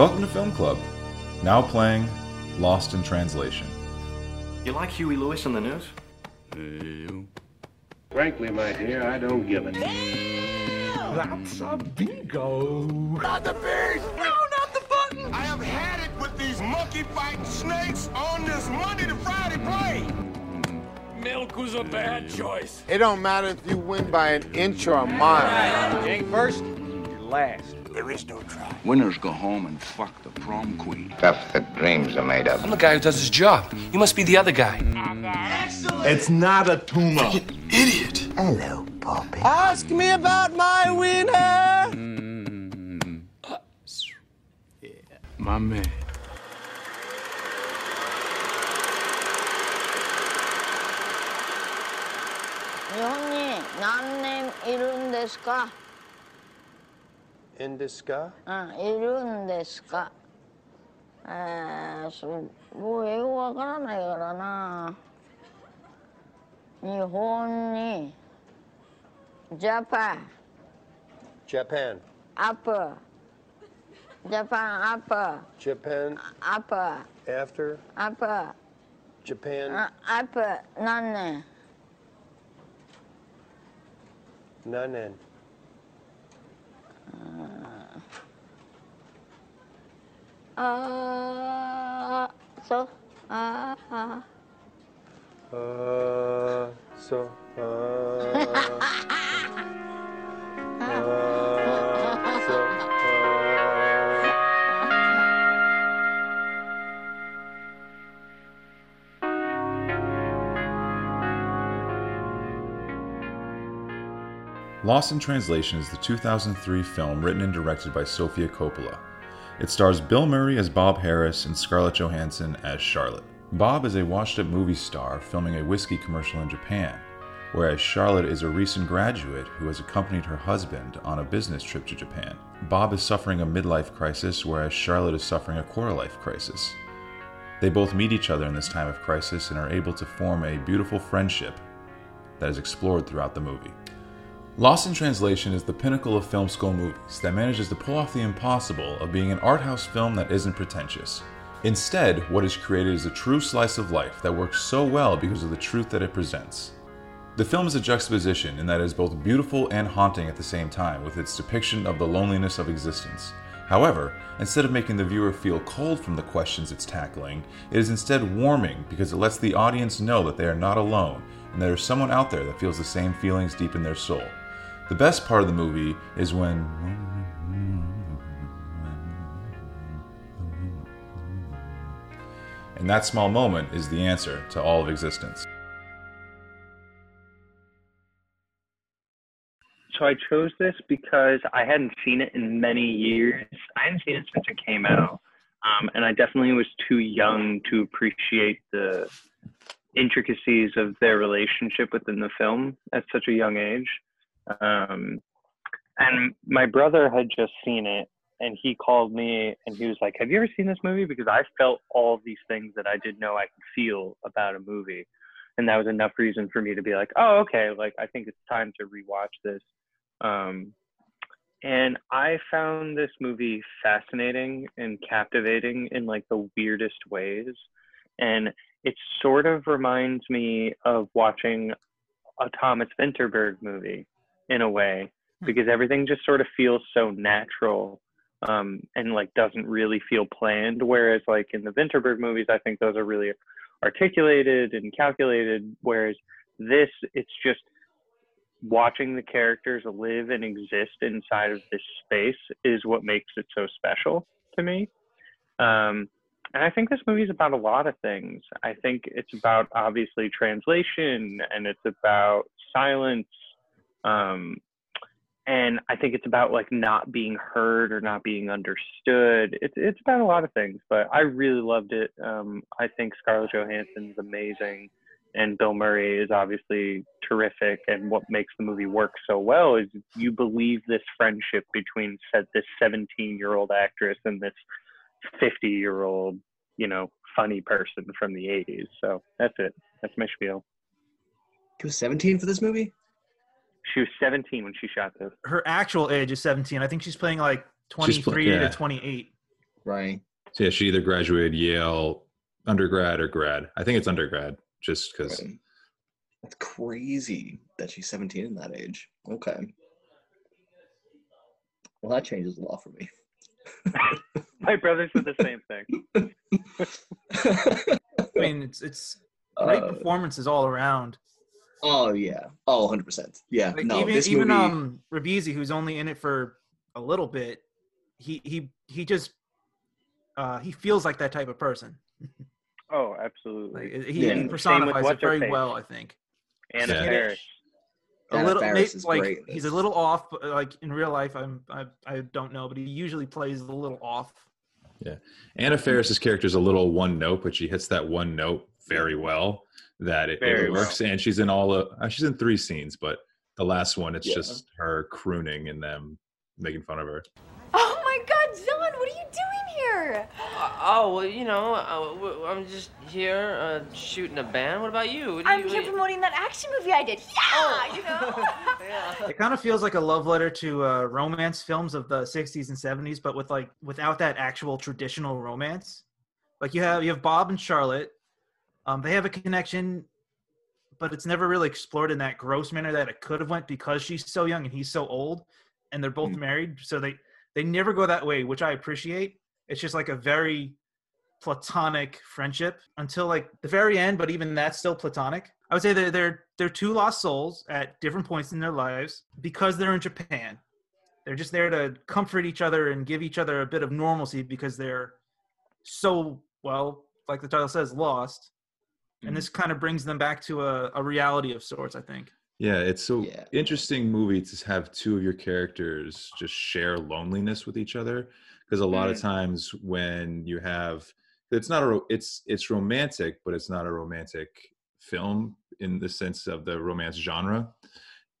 Welcome to Film Club. Now playing Lost in Translation. You like Huey Lewis and the News? Frankly, my dear, I don't give a. That's a bingo. Not the beast! No, not the button! I have had it with these monkey fighting snakes on this Monday to Friday play. Milk was a bad choice. It don't matter if you win by an inch or a mile. You ain't first, you're last. There is no try. Winners go home and fuck the prom queen. Stuff that dreams are made of. I'm the guy who does his job. You must be the other guy. Excellent. It's not a tumor. Like an idiot. Hello, Poppy. Ask me about my winner. My man. Young, 何年いるんですか Indiska? うん、いるんですかえー、すごい英語わからないからな日本にジャパン Japan. アップジャパンアップ Japan アップ after アップ Japan あアップ何年 Nanen. あ ーそうあーあ Uh, so. Uh, Lost in Translation is the 2003 film written and directed by Sofia Coppola. It stars Bill Murray as Bob Harris and Scarlett Johansson as Charlotte. Bob is a washed up movie star filming a whiskey commercial in Japan, whereas Charlotte is a recent graduate who has accompanied her husband on a business trip to Japan. Bob is suffering a midlife crisis, whereas Charlotte is suffering a quarter life crisis. They both meet each other in this time of crisis and are able to form a beautiful friendship that is explored throughout the movie. Lost in Translation is the pinnacle of film school movies that manages to pull off the impossible of being an art house film that isn't pretentious. Instead, what is created is a true slice of life that works so well because of the truth that it presents. The film is a juxtaposition in that it is both beautiful and haunting at the same time with its depiction of the loneliness of existence. However, instead of making the viewer feel cold from the questions it's tackling, it is instead warming because it lets the audience know that they are not alone and there is someone out there that feels the same feelings deep in their soul. The best part of the movie is when. And that small moment is the answer to all of existence. So I chose this because I hadn't seen it in many years. I hadn't seen it since it came out. Um, and I definitely was too young to appreciate the intricacies of their relationship within the film at such a young age. Um, and my brother had just seen it and he called me and he was like, Have you ever seen this movie? Because I felt all these things that I didn't know I could feel about a movie. And that was enough reason for me to be like, Oh, okay, like I think it's time to rewatch this. Um, and I found this movie fascinating and captivating in like the weirdest ways. And it sort of reminds me of watching a Thomas Vinterberg movie in a way because everything just sort of feels so natural um, and like doesn't really feel planned. Whereas like in the Vinterberg movies, I think those are really articulated and calculated. Whereas this, it's just watching the characters live and exist inside of this space is what makes it so special to me. Um, and I think this movie is about a lot of things. I think it's about obviously translation and it's about silence. Um, and I think it's about like not being heard or not being understood. It's it's about a lot of things, but I really loved it. Um, I think Scarlett Johansson is amazing, and Bill Murray is obviously terrific. And what makes the movie work so well is you believe this friendship between said this 17 year old actress and this 50 year old, you know, funny person from the 80s. So that's it. That's my spiel. He was 17 for this movie? She was 17 when she shot this. Her actual age is 17. I think she's playing like 23 pl- yeah. to 28. Right. So yeah, she either graduated Yale undergrad or grad. I think it's undergrad, just because. Right. That's crazy that she's 17 in that age. Okay. Well, that changes a lot for me. My brother said the same thing. I mean, it's it's great Uh, performances all around. Oh yeah. Oh, 100 percent. Yeah. Like, no, even this even movie. um Ribisi, who's only in it for a little bit, he he he just uh he feels like that type of person. Oh, absolutely. Like, he, And he personifies it very face? well, I think. Anna Yeah. Faris. A Anna little, Faris may- is like great he's a little off, but like in real life, I'm I I don't know, but he usually plays a little off. Yeah. Anna Faris's character is a little one note, but she hits that one note very well that it, it Very works. And she's in all of, uh, she's in three scenes, but the last one, it's Yeah. just her crooning and them making fun of her. Oh my God, John, what are you doing here? Uh, oh, well, you know, uh, w- I'm just here uh, shooting a band. What about you? What do I'm you- here promoting that action movie I did. Yeah, you know. Yeah. It kind of feels like a love letter to uh, romance films of the '60s and '70s, but with like without that actual traditional romance. Like you have you have Bob and Charlotte. Um, they have a connection, but it's never really explored in that gross manner that it could have went because she's so young and he's so old, and they're both married. So they they never go that way, which I appreciate. It's just like a very platonic friendship until like the very end, but even that's still platonic. I would say they're they're they're two lost souls at different points in their lives because they're in Japan. They're just there to comfort each other and give each other a bit of normalcy because they're so well, like the title says, lost. And this kind of brings them back to a, a reality of sorts, I think. Yeah, it's so Yeah. interesting movie to have two of your characters just share loneliness with each other because a lot of Mm. times when you have it's not a it's it's romantic but it's not a romantic film in the sense of the romance genre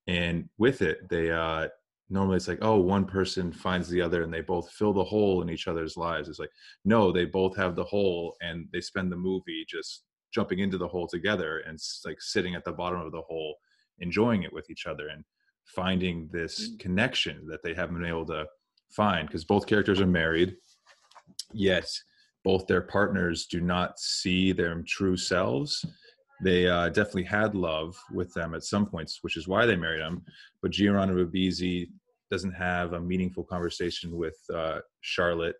and with it they uh normally it's like oh one person finds the other and they both fill the hole in each other's lives it's like no they both have the hole and they spend the movie just jumping into the hole together and like sitting at the bottom of the hole enjoying it with each other and finding this connection that they haven't been able to find because both characters are married yet both their partners do not see their true selves. They uh, definitely had love with them at some points which is why they married him but Giovanni Ribisi doesn't have a meaningful conversation with uh, Charlotte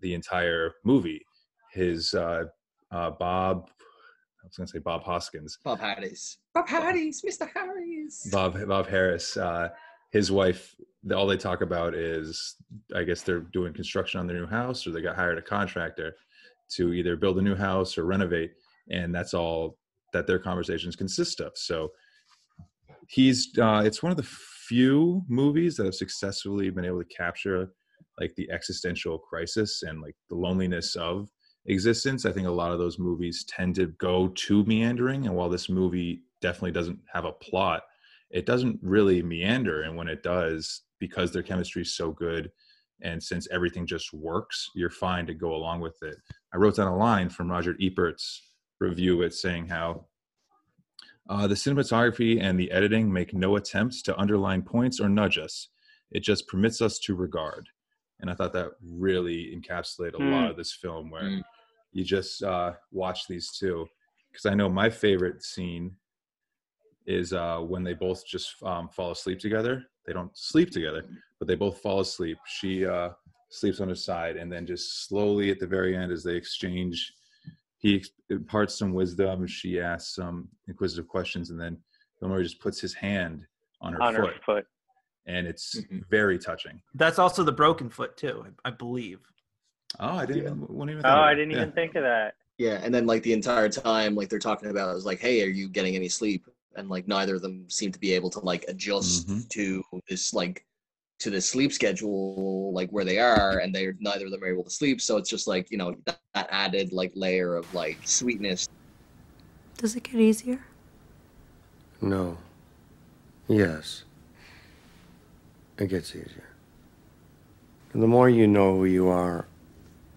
the entire movie. His uh, uh, Bob I was going to say Bob Hoskins Bob Harris. Bob Harris, Mr. Harris. Bob Bob Harris, uh, his wife. All they talk about is, I guess they're doing construction on their new house, or they got hired a contractor to either build a new house or renovate, and that's all that their conversations consist of. So he's uh, it's one of the few movies that have successfully been able to capture like the existential crisis and like the loneliness of existence. I think a lot of those movies tend to go too meandering, and while this movie definitely doesn't have a plot, it doesn't really meander. And when it does, because their chemistry is so good, and since everything just works, you're fine to go along with it. I wrote down a line from Roger Ebert's review it saying how uh, the cinematography and the editing make no attempts to underline points or nudge us. It just permits us to regard. And I thought that really encapsulated a lot Hmm. of this film where Mm. You just uh, watch these two. Because I know my favorite scene is uh, when they both just um, fall asleep together. They don't sleep together, but they both fall asleep. She uh, sleeps on his side, and then just slowly at the very end, as they exchange, he imparts some wisdom. She asks some inquisitive questions, and then Bill Murray just puts his hand on her on foot, her foot. and it's Mhm. very touching. That's also the broken foot too, I, I believe. Oh, I didn't Yeah. even, wouldn't even Oh, think of I that. didn't Yeah. even think of that. Yeah, and then like the entire time, like they're talking about it was like, hey, are you getting any sleep? And like neither of them seem to be able to like adjust Mhm. to this like to the sleep schedule, like where they are, and they're neither of them are able to sleep. So it's just like you know that, that added like layer of like sweetness. Does it get easier? No. Yes. It gets easier. And the more you know who you are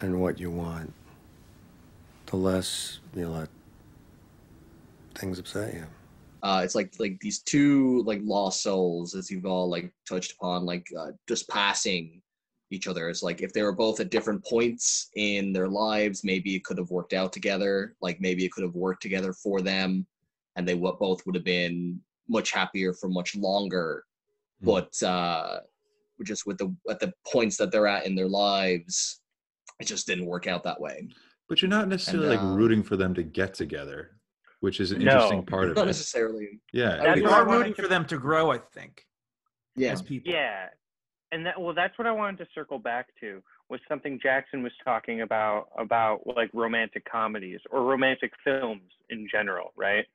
and what you want, the less you let things upset you. Uh, it's like like these two like lost souls, as you've all like touched upon, like uh, just passing each other. It's like if they were both at different points in their lives, maybe it could have worked out together. Like maybe it could have worked together for them, and they what both would have been much happier for much longer. Hmm. But uh, just with the at the points that they're at in their lives, it just didn't work out that way. But you're not necessarily And, like uh, rooting for them to get together, which is an No. interesting part of Not it. Not necessarily. Yeah, That's We what I are rooting to- for them to grow, I think, Yeah. as people. Yeah, and that well, that's what I wanted to circle back to was something Jackson was talking about about like romantic comedies or romantic films in general, right?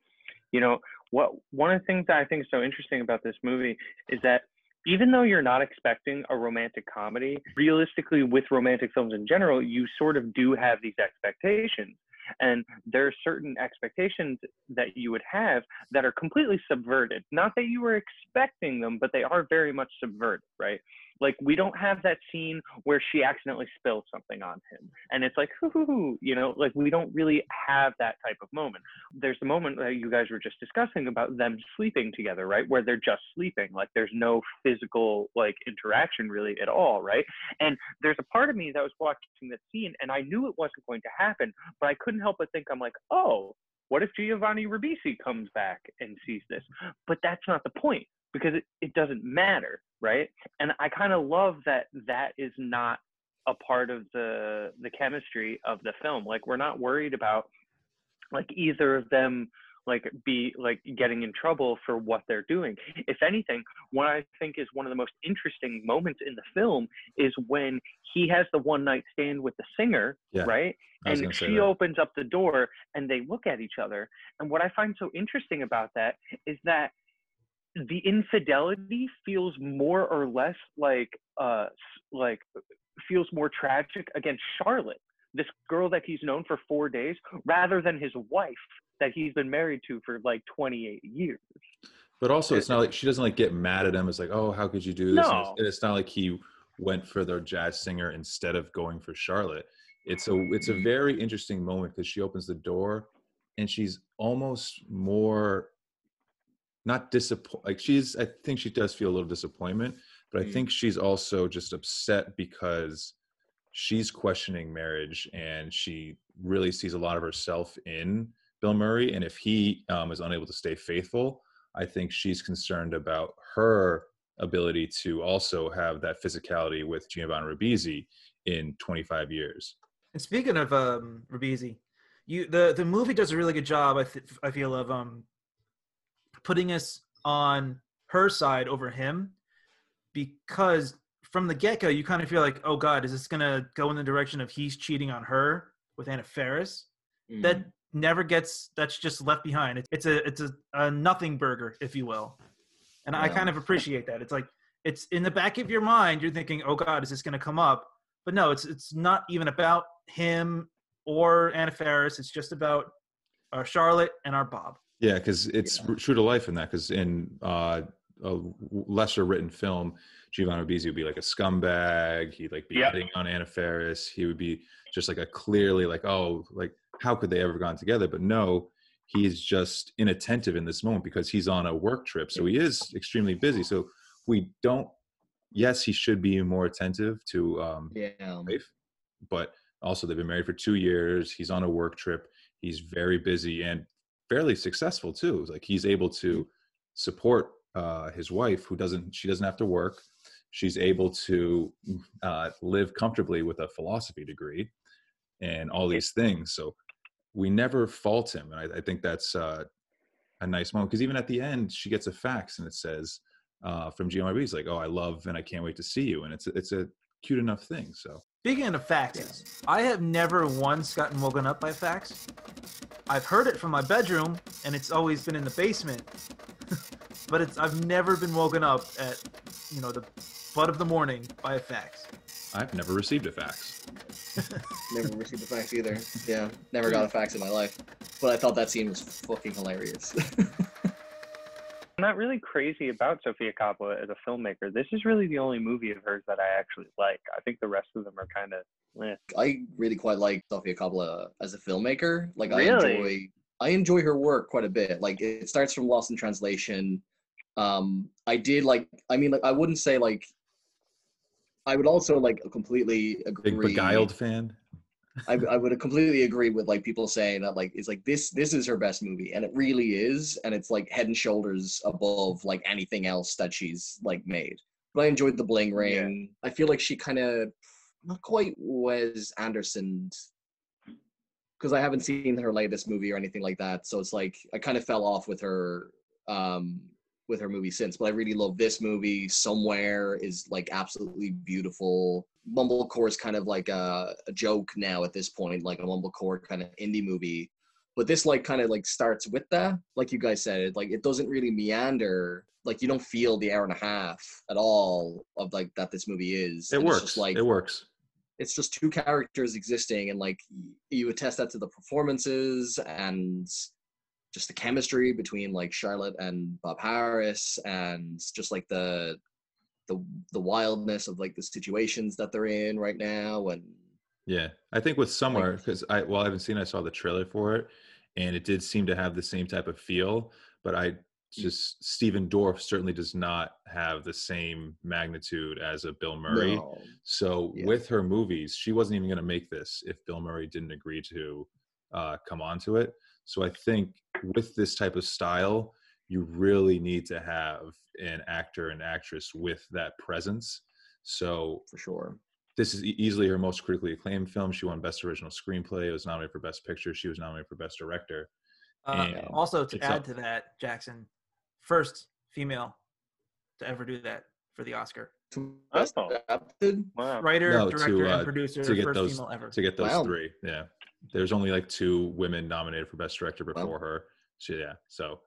You know, what one of the things that I think is so interesting about this movie is that even though you're not expecting a romantic comedy, realistically with romantic films in general, you sort of do have these expectations. And there are certain expectations that you would have that are completely subverted. Not that you were expecting them, but they are very much subverted, right? Like we don't have that scene where she accidentally spills something on him, and it's like, hoo you know, like we don't really have that type of moment. There's the moment that you guys were just discussing about them sleeping together, right? Where they're just sleeping, like there's no physical like interaction really at all, right? And there's a part of me that was watching that scene, and I knew it wasn't going to happen, but I couldn't help but think, I'm like, oh, what if Giovanni Ribisi comes back and sees this? But that's not the point because it, it doesn't matter, right? And I kind of love that that is not a part of the the chemistry of the film. Like we're not worried about like either of them like be like getting in trouble for what they're doing. If anything, what I think is one of the most interesting moments in the film is when he has the one night stand with the singer, Yeah, right? And she opens up the door and they look at each other. And what I find so interesting about that is that the infidelity feels more or less like uh like feels more tragic against Charlotte, this girl that he's known for four days, rather than his wife that he's been married to for like 28 years. But also, it's not like she doesn't like get mad at him. It's like, oh, how could you do this? And No. It's, it's not like he went for the jazz singer instead of going for Charlotte. It's a it's a very interesting moment because she opens the door and she's almost more not disappointed. Like she's, I think she does feel a little disappointment, but I Mm. think she's also just upset because she's questioning marriage and she really sees a lot of herself in Bill Murray. And if he um, is unable to stay faithful, I think she's concerned about her ability to also have that physicality with Giovanni Ribisi in 25 years. And speaking of um, Ribisi, you the the movie does a really good job. I th- I feel of um putting us on her side over him because from the get go you kind of feel like oh god is this gonna go in the direction of he's cheating on her with Anna Faris? Mm-hmm. That never gets that's just left behind. It's it's a it's a, a nothing burger if you will, and I kind of appreciate that. It's like it's in the back of your mind you're thinking oh god is this gonna come up? But no, it's it's not even about him or Anna Faris. It's just about our Charlotte and our Bob. Yeah, because it's r- true to life in that. Because in uh, a lesser written film, Giovanni Ribisi would be like a scumbag. He'd like be Yeah. hitting on Anna Faris. He would be just like a clearly like, oh, like how could they ever gone together? But no, he is just inattentive in this moment because he's on a work trip, so he is extremely busy. So we don't. Yes, he should be more attentive to um, Yeah. wife, but also they've been married for two years. He's on a work trip. He's very busy and fairly successful too. Like he's able to support uh, his wife, who doesn't. She doesn't have to work. She's able to uh, live comfortably with a philosophy degree and all these things. So we never fault him, and I, I think that's uh, a nice moment because even at the end, she gets a fax and it says uh, from GMRB, it's like, "Oh, I love and I can't wait to see you," and it's it's a cute enough thing. So Speaking of faxes, I have never once gotten woken up by a fax. I've heard it from my bedroom, and it's always been in the basement. but it's I've never been woken up at you know the butt of the morning by a fax. I've never received a fax. Never received a fax either. Yeah, never got a fax in my life. But I thought that scene was fucking hilarious. I'm not really crazy about Sofia Coppola as a filmmaker. This is really the only movie of hers that I actually like. I think the rest of them are kind of. Eh. I really quite like Sofia Coppola as a filmmaker. Like I enjoy I enjoy her work quite a bit. Like it starts from Lost in Translation. Um I did like I mean like I wouldn't say like I would also like completely agree. Big Beguiled fan. I, I would completely agree with like people saying that like it's like this this is her best movie and it really is and it's like head and shoulders above like anything else that she's like made. But i enjoyed the bling ring. I feel like she kind of not quite wes anderson because i haven't seen her latest movie or anything like that so it's like i kind of fell off with her um with her movie since but i really love this movie. Somewhere is like absolutely beautiful. Mumblecore is kind of like a, a joke now at this point like a mumblecore kind of indie movie. But this like kind of like starts with that like you guys said. It like it doesn't really meander. Like you don't feel the hour and a half at all of like that this movie is. It And works. just like it works. it's just two characters existing and like you attest that to the performances and just the chemistry between like charlotte and bob harris and just like the the the wildness of like the situations that they're in right now and Yeah, I think with Somewhere because I well I haven't seen. I saw the trailer for it, and it did seem to have the same type of feel. But I just Stephen Dorff certainly does not have the same magnitude as a Bill Murray. No. So with her movies, she wasn't even going to make this if Bill Murray didn't agree to uh, come onto it. So I think with this type of style, you really need to have an actor and actress with that presence. So for sure, this is easily her most critically acclaimed film. She won Best Original Screenplay. It was nominated for Best Picture. She was nominated for Best Director. Uh, also, to add up- to that, Jackson, first female to ever do that for the Oscar. Best adapted Writer, No, director, to, uh, and producer, to get first those female ever. to get those Wow. three. Yeah, there's only like two women nominated for Best Director before her. So yeah, so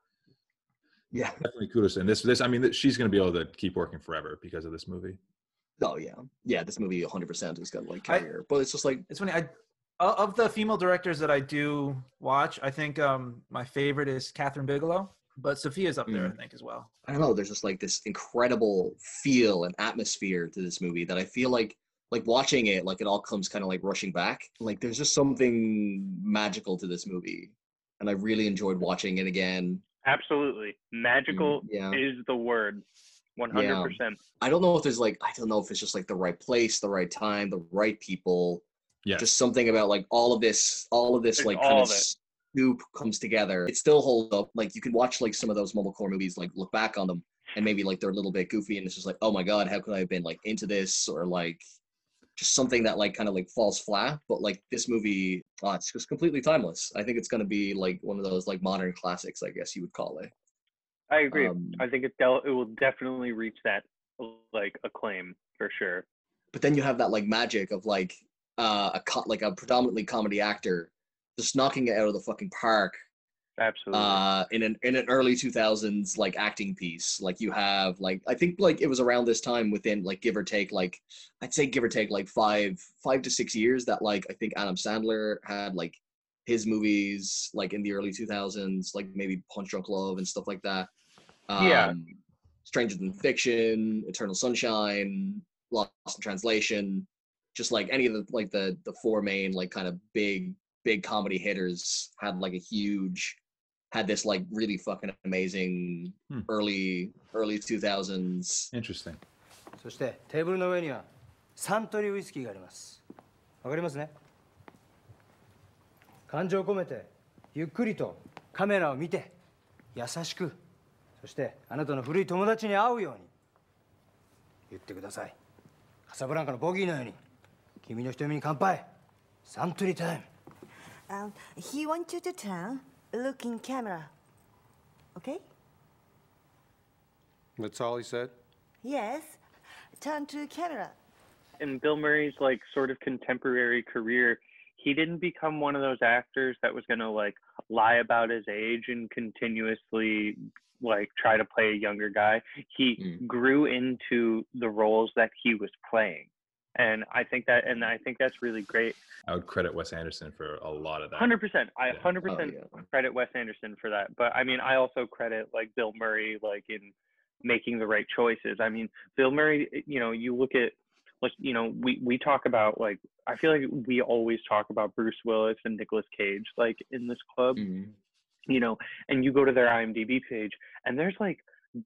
yeah, definitely kudos. And this this I mean she's going to be able to keep working forever because of this movie. oh yeah yeah this movie 100% is gonna like career but it's just like It's funny. I of the female directors that I do watch, I think um, my favorite is Kathryn Bigelow, but Sofia's up there, I Mm. think, as well. I don't know. There's just like this incredible feel and atmosphere to this movie that I feel like, like watching it, like it all comes kind of like rushing back. Like there's just something magical to this movie, and I really enjoyed watching it again. Absolutely. Magical Mm, yeah. is the word. 100%. I don't know if there's like I don't know if it's just like the right place, the right time, the right people. Yeah. Just something about like all of this, all of this It's like all kind of of soup comes together. It still holds up. Like you can watch like some of those mumblecore movies, like look back on them, and maybe like they're a little bit goofy, and it's just like, oh my god, how could I have been like into this or like just something that like kind of like falls flat. But like this movie, oh, it's just completely timeless. I think it's gonna be like one of those like modern classics, I guess you would call it. I agree. Um, I think it del- it will definitely reach that like acclaim for sure. but then you have that like magic of like uh, a co- like a predominantly comedy actor just knocking it out of the fucking park Absolutely. uh, in an in an early 2000s like acting piece like you have like i think like it was around this time within like give or take like i'd say give or take like five five to six years that like i think adam sandler had like his movies like in the early 2000s like maybe punch drunk love and stuff like that um, Yeah. stranger than fiction eternal sunshine lost in translation just like any of the like the the four main like kind of big big comedy hitters had like a huge had this like really fucking amazing Hmm. early early 2000s Interesting. そしてテーブルの上にはサントリーウイスキーがあります。わかりますね？感情を込めてゆっくりとカメラを見て優しくそしてあなたの古い友達に会うように言ってください。カサブランカのボギーのように君の瞳に乾杯。サントリータイム。Um, he wants you to turn, look in camera. Okay? That's all he said? Yes. Turn to camera. in Bill Murray's like sort of contemporary career, he didn't become one of those actors that was gonna like lie about his age and continuously like try to play a younger guy. He mm. grew into the roles that he was playing. And I think that and I think that's really great. I would credit Wes Anderson for a lot of that. Hundred percent. I Yeah. hundred oh, percent Oh, credit Wes Anderson for that. But I mean, I also credit like Bill Murray, like in making the right choices. I mean, Bill Murray. You know, you look at like you know, we we talk about like I feel like we always talk about Bruce Willis and Nicolas Cage like in this club. Mm-hmm. You know, and you go to their IMDb page, and there's like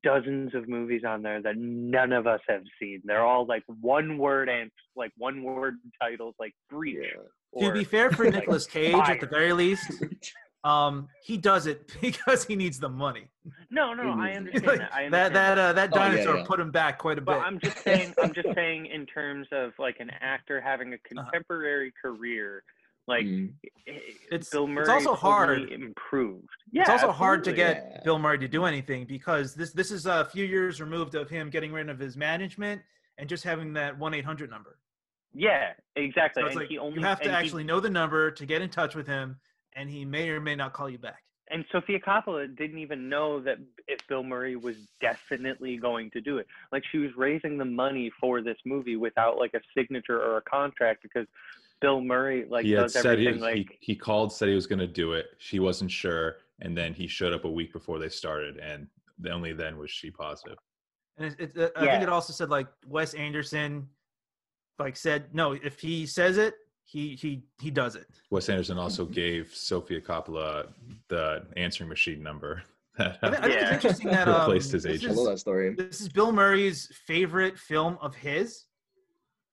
dozens of movies on there that none of us have seen. They're all like one word and like one word titles, like Breach. to or, be fair for like, Nicolas Cage, at the very least, um, he does it because he needs the money. No, no, I understand Like, that. I that understand that uh, that Oh, yeah, dinosaur yeah. put him back quite a bit. But I'm just saying, I'm just saying, in terms of like an actor having a Uh-huh. contemporary career, like Mm. It's- Bill it's also hard. improved. Yeah, it's also hard to absolutely. get Bill Murray to do anything because this this is a few years removed of him getting rid of his management and just having that one eight hundred number. Yeah, exactly. So it's and like he only you have to and he- actually know the number to get in touch with him, and he may or may not call you back. and Sofia Coppola didn't even know that if Bill Murray was definitely going to do it. Like she was raising the money for this movie without like a signature or a contract because Bill Murray like he had does said he, like he, he called, said he was going to do it. She wasn't sure. And then he showed up a week before they started. And only then was she positive. And it, it, I Yeah. think it also said like Wes Anderson, like said no, if he says it, he he he does it. Wes Anderson also gave Sofia Coppola the answering machine number that I think, I think it's Yeah. interesting that um, replaced his agent. I love that story. This is Bill Murray's favorite film of his,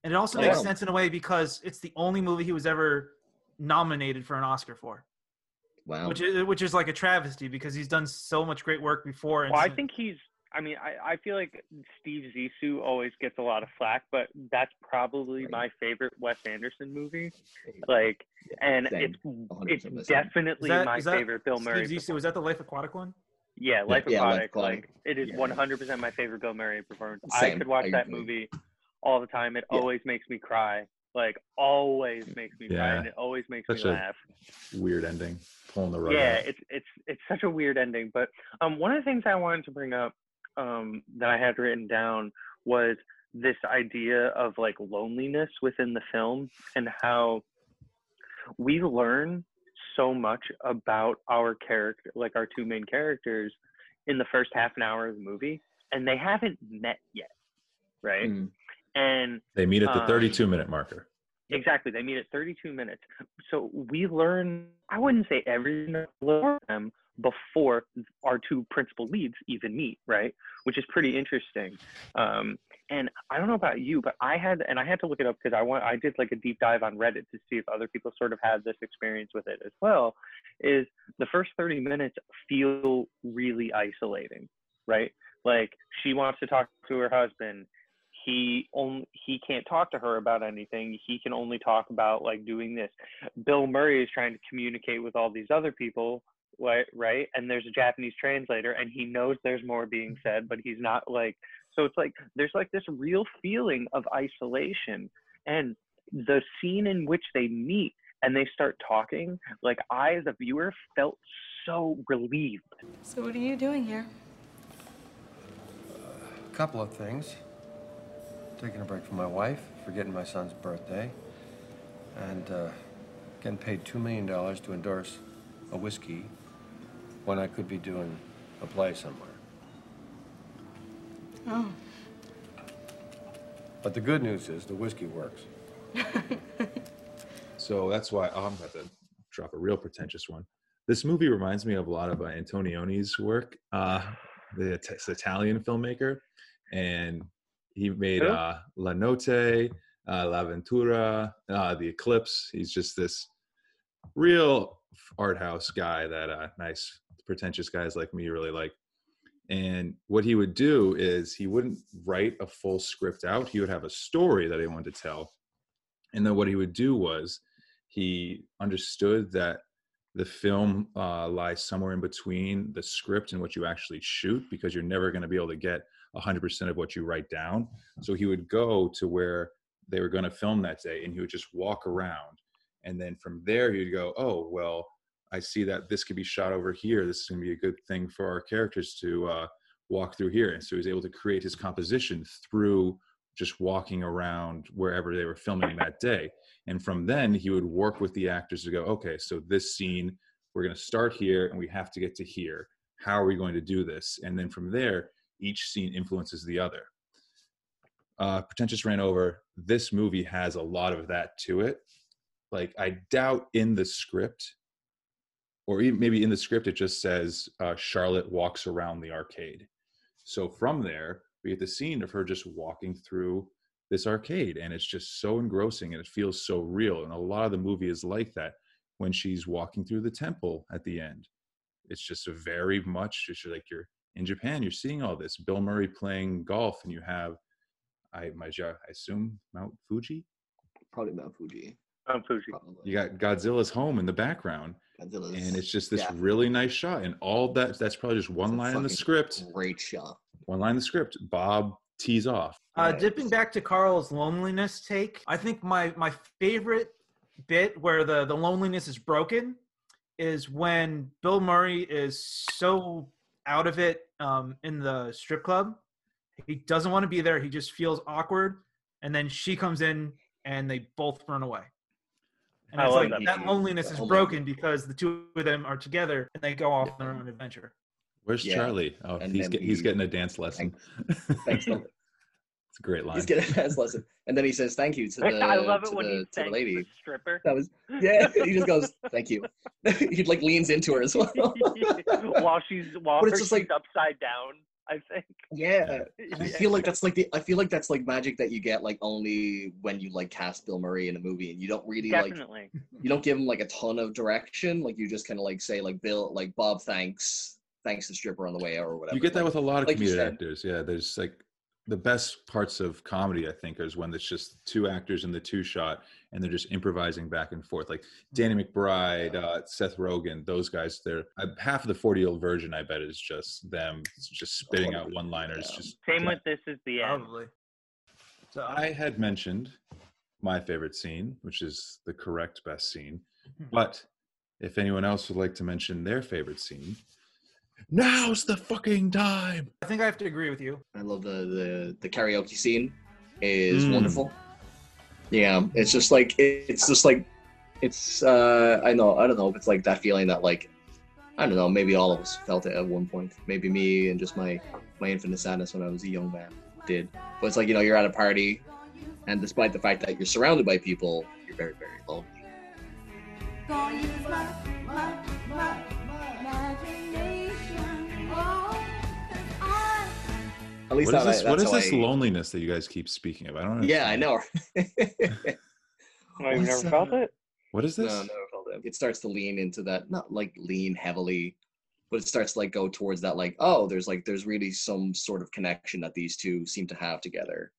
and it also Oh, makes wow. sense in a way because it's the only movie he was ever nominated for an Oscar for, Wow. which is which is like a travesty because he's done so much great work before. And Well, I think he's. I mean, I, I feel like Steve Zissou always gets a lot of flack, but that's probably my favorite Wes Anderson movie. Like, and Same. it's 100% it's definitely that- my favorite Bill Murray. Steve Zissou, was that the Life Aquatic one? Yeah, Life Yeah, Life Aquatic. Aquatic. Like, it is Yeah. 100% my favorite Bill Murray performance. Same. I could watch I that agree. movie all the time. It Yeah. always makes me cry. Like, always makes me cry, Yeah. and it always makes Such me a laugh. Weird ending. Pulling the rug yeah out. it's it's it's such a weird ending but um one of the things i wanted to bring up um that i had written down was this idea of like loneliness within the film and how we learn so much about our character like our two main characters in the first half an hour of the movie and they haven't met yet right Mm. And They meet at the um, 32 minute marker. Exactly. They meet at 32 minutes. So we learn, I wouldn't say every them before our two principal leads even meet, right? Which is pretty interesting. Um, and I don't know about you, but I had, and I had to look it up because I want, I did like a deep dive on Reddit to see if other people sort of had this experience with it as well. Is the first 30 minutes feel really isolating, right? Like she wants to talk to her husband he only he can't talk to her about anything. He can only talk about like doing this. Bill murray is trying to communicate with all these other people right right? And there's a japanese translator and he knows there's more being mm-hmm. said but he's not like so it's like there's like this real feeling of isolation. And the scene in which they meet and they start talking like i as a viewer felt so relieved. So what are you doing here? A couple of things. Taking a break from my wife, forgetting my son's birthday, and uh, getting paid $2 million to endorse a whiskey when I could be doing a play somewhere. Oh. But the good news is the whiskey works. So that's why oh, I'm about to drop a real pretentious one. This movie reminds me of a lot of uh, Antonioni's work, uh, the It- Italian filmmaker, and he made uh, La Notte, uh, L'Avventura, uh, The Eclipse. He's just this real art house guy that uh, nice pretentious guys like me really like. And what he would do is he wouldn't write a full script out. He would have a story that he wanted to tell. And then what he would do was he understood that the film uh, lies somewhere in between the script and what you actually shoot because you're never going to be able to get 100% of what you write down. So he would go to where they were going to film that day and he would just walk around. And then from there, he would go, Oh, well, I see that this could be shot over here. This is going to be a good thing for our characters to uh, walk through here. And so he was able to create his composition through just walking around wherever they were filming that day. And from then, he would work with the actors to go, okay, so this scene, we're going to start here and we have to get to here. How are we going to do this? And then from there, each scene influences the other. Uh, Pretentious ran over. This movie has a lot of that to it. Like, I doubt in the script, or even maybe in the script, it just says uh, Charlotte walks around the arcade. So from there, we get the scene of her just walking through this arcade, and it's just so engrossing and it feels so real. And a lot of the movie is like that when she's walking through the temple at the end. It's just a very much it's like you're in Japan, you're seeing all this. Bill Murray playing golf, and you have I my I assume Mount Fuji. Probably Mount Fuji. Mount Fuji. You got Godzilla's home in the background, Godzilla's, and it's just this yeah. really nice shot. And all that that's probably just one line in the script. Great shot. One line in the script. Bob tees off. Uh, dipping back to Carl's loneliness take, I think my my favorite bit where the the loneliness is broken is when Bill Murray is so out of it um, in the strip club. He doesn't want to be there. He just feels awkward, and then she comes in, and they both run away. And I it's like that that, loneliness is broken because the two of them are together and they go off on their own adventure. Where's Yeah. Charlie? Oh, And he's get, he's getting a dance lesson. Thanks. Bill. it's a great line. He's getting a dance lesson, and then he says thank you to the I love it to when the, he to the lady. the stripper. That was yeah. he just goes thank you. he like leans into her as well. while she's while But it's just like- she's upside down. I think. Yeah. I feel like that's like the I feel like that's like magic that you get like only when you like cast Bill Murray in a movie and you don't really like you don't give him like a ton of direction. Like you just kind of like say like Bill like Bob thanks thanks the stripper on the way out or whatever. You get that Like- with a lot of like comedic actors. Yeah, there's like the best parts of comedy, I think, is when it's just two actors in the two shot and they're just improvising back and forth. Like Danny McBride, uh, Seth Rogen, those guys. They're uh, half of the 40 year old virgin. I bet is just them just spitting out one liners. Just Same with this is the end. Probably. So I had mentioned my favorite scene, which is the correct best scene. But if anyone else would like to mention their favorite scene, now's the fucking time. I think I have to agree with you. I love the the the karaoke scene is Mm. wonderful. Yeah, it's just like it's just like it's uh I know I don't know if it's like that feeling that like I don't know maybe all of us felt it at one point maybe me and just my my infinite sadness when I was a young man did but it's like you know you're at a party and despite the fact that you're surrounded by people you're very very lonely at least What is this? What that's is this I- loneliness that you guys keep speaking of? I don't know. yeah I know Oh, you've What's, never felt uh, it? What is this? No, never felt it. It starts to lean into that, not like lean heavily, but it starts to like go towards that, like, oh, there's like there's really some sort of connection that these two seem to have together.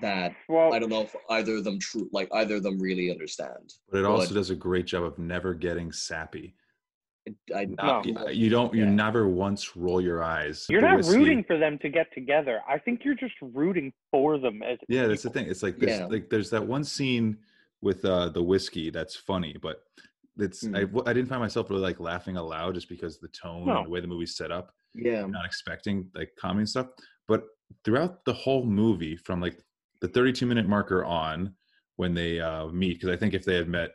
That Well, I don't know if either of them true, like either of them really understand. But it also does a great job of never getting sappy. I, Not- No. You don't. You Yeah. never once roll your eyes. You're not whiskey- rooting for them to get together. I think you're just rooting for them as Yeah, that's the thing. It's like this. Yeah. Like there's that one scene with uh the whiskey that's funny, but it's I, Mm. I didn't find myself really like laughing aloud just because the tone No. and the way the movie's set up. Yeah, I'm not expecting like comedy and stuff. But throughout the whole movie, from like the 32 minute marker on, when they uh, meet, because I think if they had met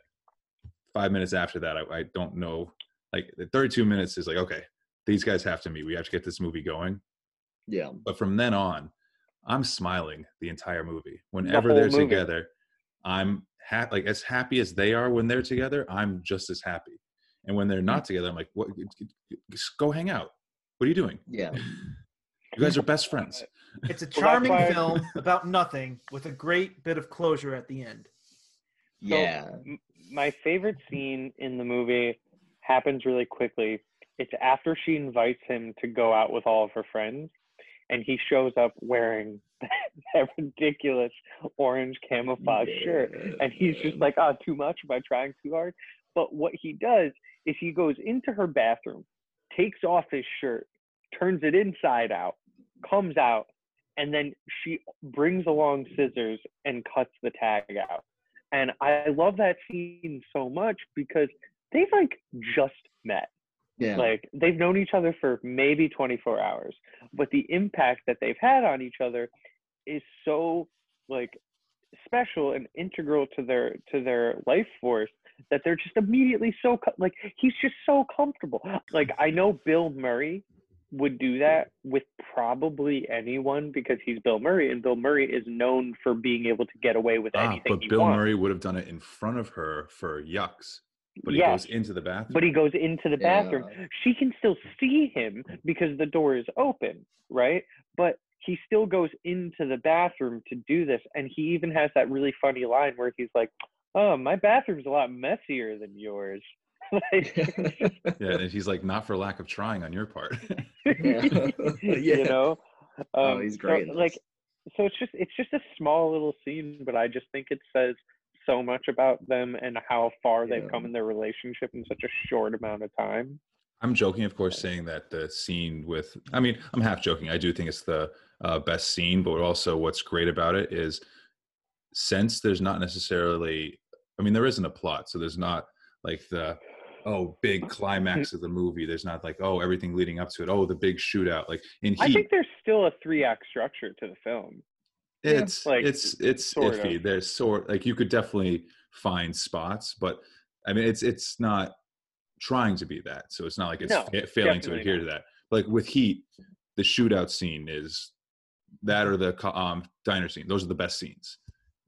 five minutes after that, I, I don't know. Like the 32 minutes is like okay, these guys have to meet. We have to get this movie going. yeah, But from then on, I'm smiling the entire movie. Whenever whole they're movie. together, I'm happy. Like as happy as they are when they're together, I'm just as happy. And when they're not mm-hmm. together, I'm like, "What? Just go hang out. What are you doing? yeah. You guys are best friends." It's a charming why- film about nothing with a great bit of closure at the end. Yeah, m- my favorite scene in the movie happens really quickly. It's after she invites him to go out with all of her friends, and he shows up wearing that ridiculous orange camouflage shirt, and he's just like, "Oh, too much? Am I trying too hard?" But what he does is he goes into her bathroom, takes off his shirt, turns it inside out, comes out, and then she brings along scissors and cuts the tag out. And I love that scene so much because they've like just met. yeah. Like they've known each other for maybe 24 hours, but the impact that they've had on each other is so like special and integral to their to their life force that they're just immediately so like he's just so comfortable. Like I know Bill Murray would do that with probably anyone because he's Bill Murray and Bill Murray is known for being able to get away with Ah, anything but Bill wants. Murray would have done it in front of her for yucks. But he Yes. goes into the bathroom. but he goes into the Yeah. bathroom. She can still see him because the door is open, right? But he still goes into the bathroom to do this, and he even has that really funny line where he's like, "Oh, my bathroom's a lot messier than yours." like, yeah, and he's like, not for lack of trying on your part. yeah. you know. Oh, Um, he's great in like, so it's just it's just a small little scene, but I just think it says so much about them and how far they've come in their relationship in such a short amount of time. I'm joking, of course, saying that the scene with, I mean, I'm half joking. I do think it's the uh, best scene, but also what's great about it is since there's not necessarily, I mean, there isn't a plot. So there's not like the, oh, big climax of the movie. There's not like, oh, everything leading up to it. Oh, the big shootout. Like in Heat. I think there's still a three act structure to the film. It's like, it's it's iffy. of. There's sort like you could definitely find spots, but I mean, it's it's not trying to be that. So it's not like it's No, fa- failing to adhere to that. Like with Heat, the shootout scene is that or the um, diner scene. Those are the best scenes.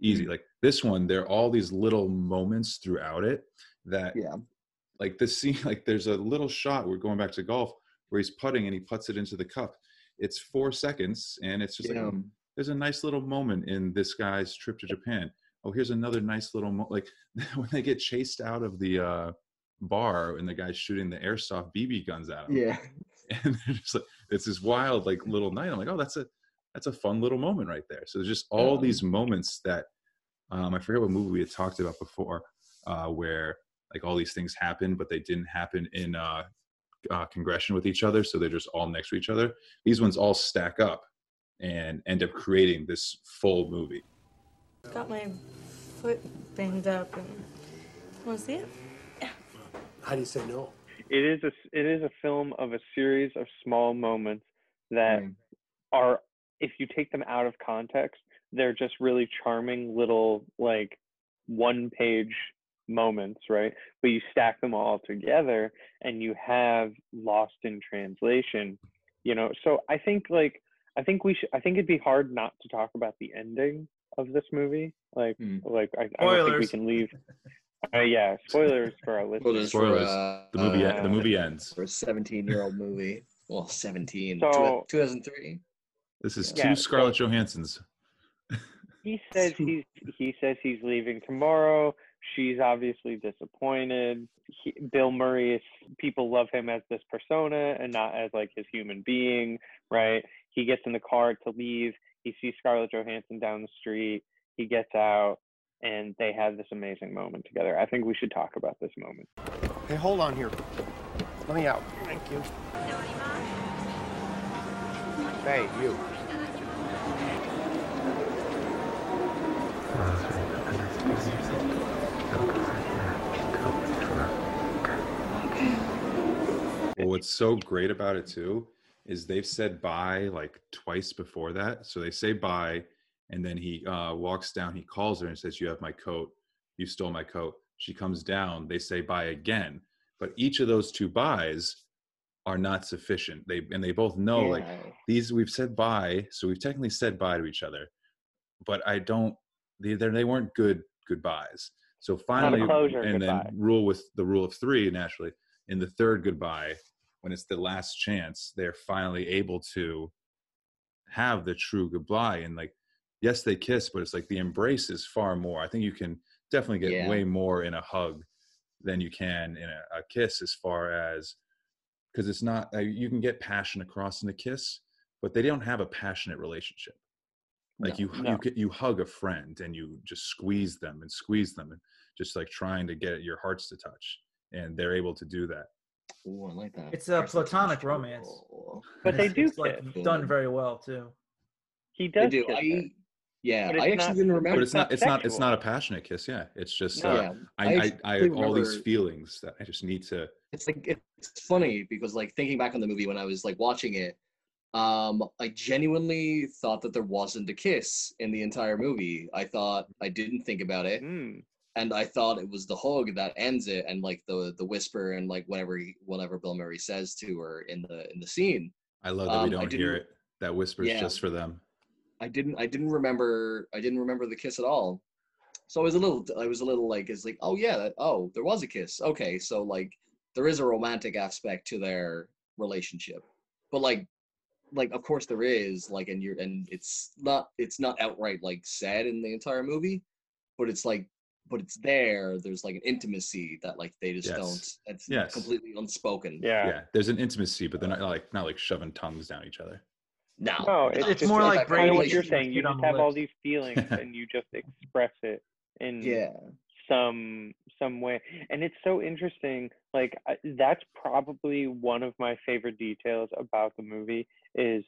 Easy. Mm. Like this one, there are all these little moments throughout it that yeah. like this scene like there's a little shot we're going back to golf where he's putting and he puts it into the cup it's four seconds and it's just like Yeah. oh, there's a nice little moment in this guy's trip to japan. Oh here's another nice little mo-. like when they get chased out of the uh bar and the guy's shooting the airsoft bb guns at him. Yeah. and they're just like it's this wild like little night. I'm like oh that's a that's a fun little moment right there. So there's just all these moments that um i forget what movie we had talked about before uh where like all these things happen but they didn't happen in uh, uh congression with each other so they're just all next to each other. These ones all stack up and end up creating this full movie Got my foot banged up and want to see it? Yeah. How do you say no? It is a s- it is a film of a series of small moments that mm. are if you take them out of context, they're just really charming little like one page moments, right? But you stack them all together and you have lost in translation, you know. So I think like I think we should I think it'd be hard not to talk about the ending of this movie. Like like I, I don't think we can leave uh, yeah, spoilers for our listeners. Spoilers. the movie uh, the movie ends For a 17 year old movie. Well, 17. So- 2003. this is Yeah, two so- scarlett johansson's he says he's he says he's leaving tomorrow. She's obviously disappointed. He, Bill Murray is people love him as this persona and not as like his human being, right? He gets in the car to leave. He sees Scarlett Johansson down the street. He gets out and they have this amazing moment together. I think we should talk about this moment. Hey, hold on here. Let me out. Thank you. Hey, you. Well, what's so great about it too is they've said bye like twice before that. So they say bye, and then he uh, walks down. He calls her and says, "You have my coat. You stole my coat." She comes down. They say bye again, but each of those two buys are not sufficient. They and they both know like these. We've said bye, so we've technically said bye to each other, but I don't. They they weren't good goodbyes. So finally, closure and goodbye. then rule with the rule of three naturally in the third goodbye when it's the last chance they're finally able to have the true goodbye and like yes they kiss but it's like the embrace is far more i think you can definitely get Yeah. way more in a hug than you can in a, a kiss as far as because it's not uh, you can get passion across in a kiss but they don't have a passionate relationship like No, you no. you you hug a friend and you just squeeze them and squeeze them and just like trying to get your hearts to touch and they're able to do that Ooh, I like that. It's a platonic romance. But they do it's, like done very well too. He They does do. kiss I, yeah, I actually not- didn't remember. but it's not it's not it's not a passionate kiss yeah it's just No. uh, Yeah, I, I I, I have all these feelings that i just need to it's like it's funny because like thinking back on the movie when I was like watching it, um, I genuinely thought that there wasn't a kiss in the entire movie. I thought I didn't think about it, Mm. And I thought it was the hug that ends it, and like the the whisper and like whatever he, whatever Bill Murray says to her in the in the scene. i love that Um, we don't hear it that whisper's Yeah. just for them I didn't I didn't remember I didn't remember the kiss at all. So I was a little, I was a little like, it's like, oh yeah, that, oh, there was a kiss. Okay, so like, there is a romantic aspect to their relationship, but like, like of course there is, like, and you're, and it's not, it's not outright like said in the entire movie, but it's like, but it's there. There's like an intimacy that like they just Yes. don't. It's Yes. completely unspoken. yeah. Yeah, There's an intimacy, but they're not like not like shoving tongues down each other. No, No, it's, It's just more like kind of what you're saying. You sit on just have all these feelings and you just express it in Yeah. some some way. And it's so interesting. Like I- that's probably one of my favorite details about the movie is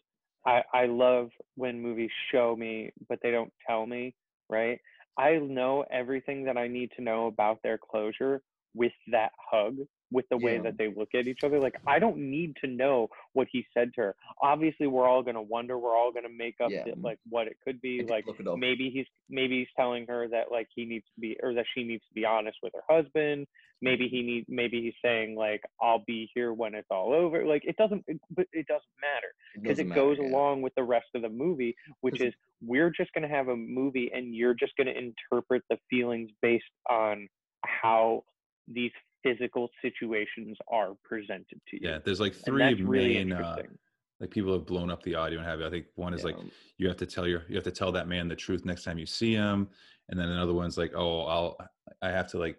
I I love when movies show me but they don't tell me, right? I know everything that I need to know about their closure with that hug, with the way Yeah. that they look at each other. Like I don't need to know what he said to her. Obviously, we're all gonna wonder. We're all gonna make up Yeah. the- like what it could be. Like it maybe he's maybe he's telling her that like he needs to be or that she needs to be honest with her husband. Maybe he need maybe he's saying like I'll be here when it's all over. Like it doesn't, it, but it doesn't matter because it, doesn't goes matter, yeah. along with the rest of the movie, which is we're just gonna have a movie and you're just gonna interpret the feelings based on how these physical situations are presented to you. Yeah, there's like three that's really main uh, like people have blown up the audio and have it. I think one is like you have to tell your you have to tell that man the truth next time you see him, and then another one's like, oh, I'll I have to like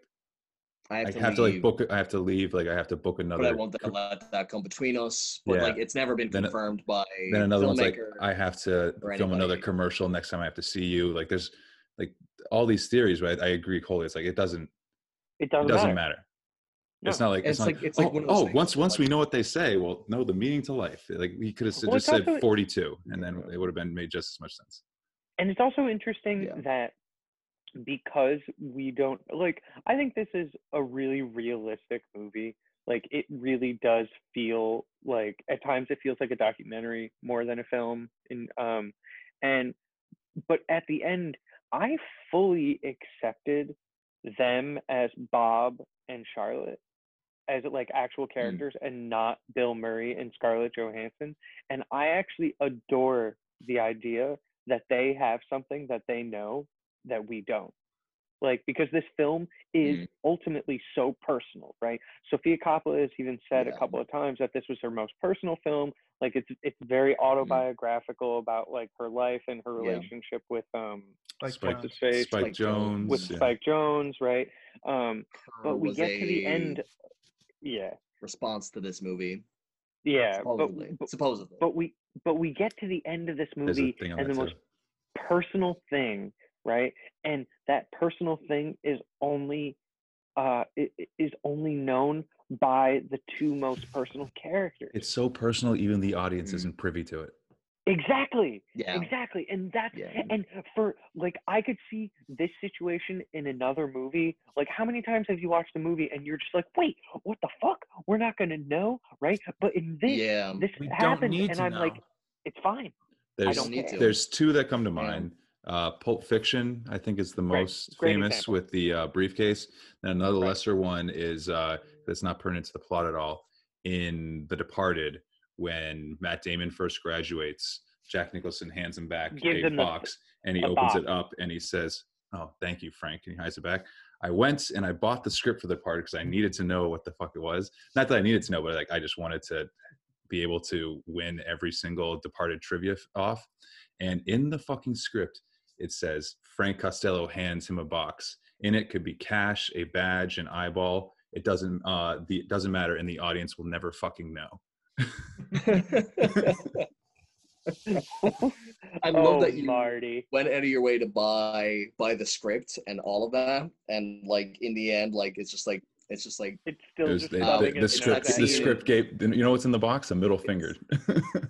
I have I to have to like leave. book I have to leave like I have to book another. but I won't let that come between us. But Yeah. like, it's never been Then confirmed by then another one's like I have to film another commercial next time I have to see you. Like there's like all these theories, right? I agree, Coley. It's like it doesn't It doesn't, it doesn't matter. matter. It's not like it's, It's not like- like, it's like oh, one of oh once once we know what they say, well, no, the meaning to life. Like he could have Well, just said also- 42, and then it would have been made just as much sense. and it's also interesting Yeah. that because we don't like i think this is a really realistic movie like it really does feel like at times it feels like a documentary more than a film and um and but at the end i fully accepted them as bob and charlotte as like actual characters and not bill murray and scarlett johansson and i actually adore the idea that they have something that they know that we don't like because this film is Mm. ultimately so personal right sofia coppola has even said a couple of times that this was her most personal film like it's it's very autobiographical about like her life and her Mm-hmm. Yeah. relationship with um Like Spike, what's his face Spike Spike Jonze, with yeah. spike jonze right um but we get to the a end yeah response to this movie. yeah Supposedly, but, but supposedly. but we but we get to the end of this movie and the that most too. personal thing right and that personal thing is only uh i- i- is only known by the two most personal characters It's so personal, even the audience Mm. isn't privy to it. Exactly Yeah. exactly and that's Yeah. and for like i could see this situation in another movie like how many times have you watched a movie and you're just like wait what the fuck we're not gonna know right but in this Yeah. this We don't happens need and to i'm like it's fine There's don't need to. there's two that come to Yeah. mind. Uh, Pulp Fiction, I think, is the most Great famous example. with the uh, briefcase. And another Right. lesser one is uh, that's not pertinent to the plot at all. In The Departed, when Matt Damon first graduates, Jack Nicholson hands him back Gives a him the- box, and he opens box. it up and he says, "Oh, thank you, Frank," and he hands it back. I went and I bought the script for the part because I needed to know what the fuck it was. Not that I needed to know, but like I just wanted to be able to win every single Departed trivia f- off. And in the fucking script, it says Frank Costello hands him a box. In it could be cash, a badge, an eyeball. It doesn't uh the it doesn't matter, and the audience will never fucking know. I love oh that you marty went out of your way to buy buy the script and all of that, and like in the end, like it's just like it's just like it's still There's just the, the, the the script. The script gave. You know what's in the box? A middle finger.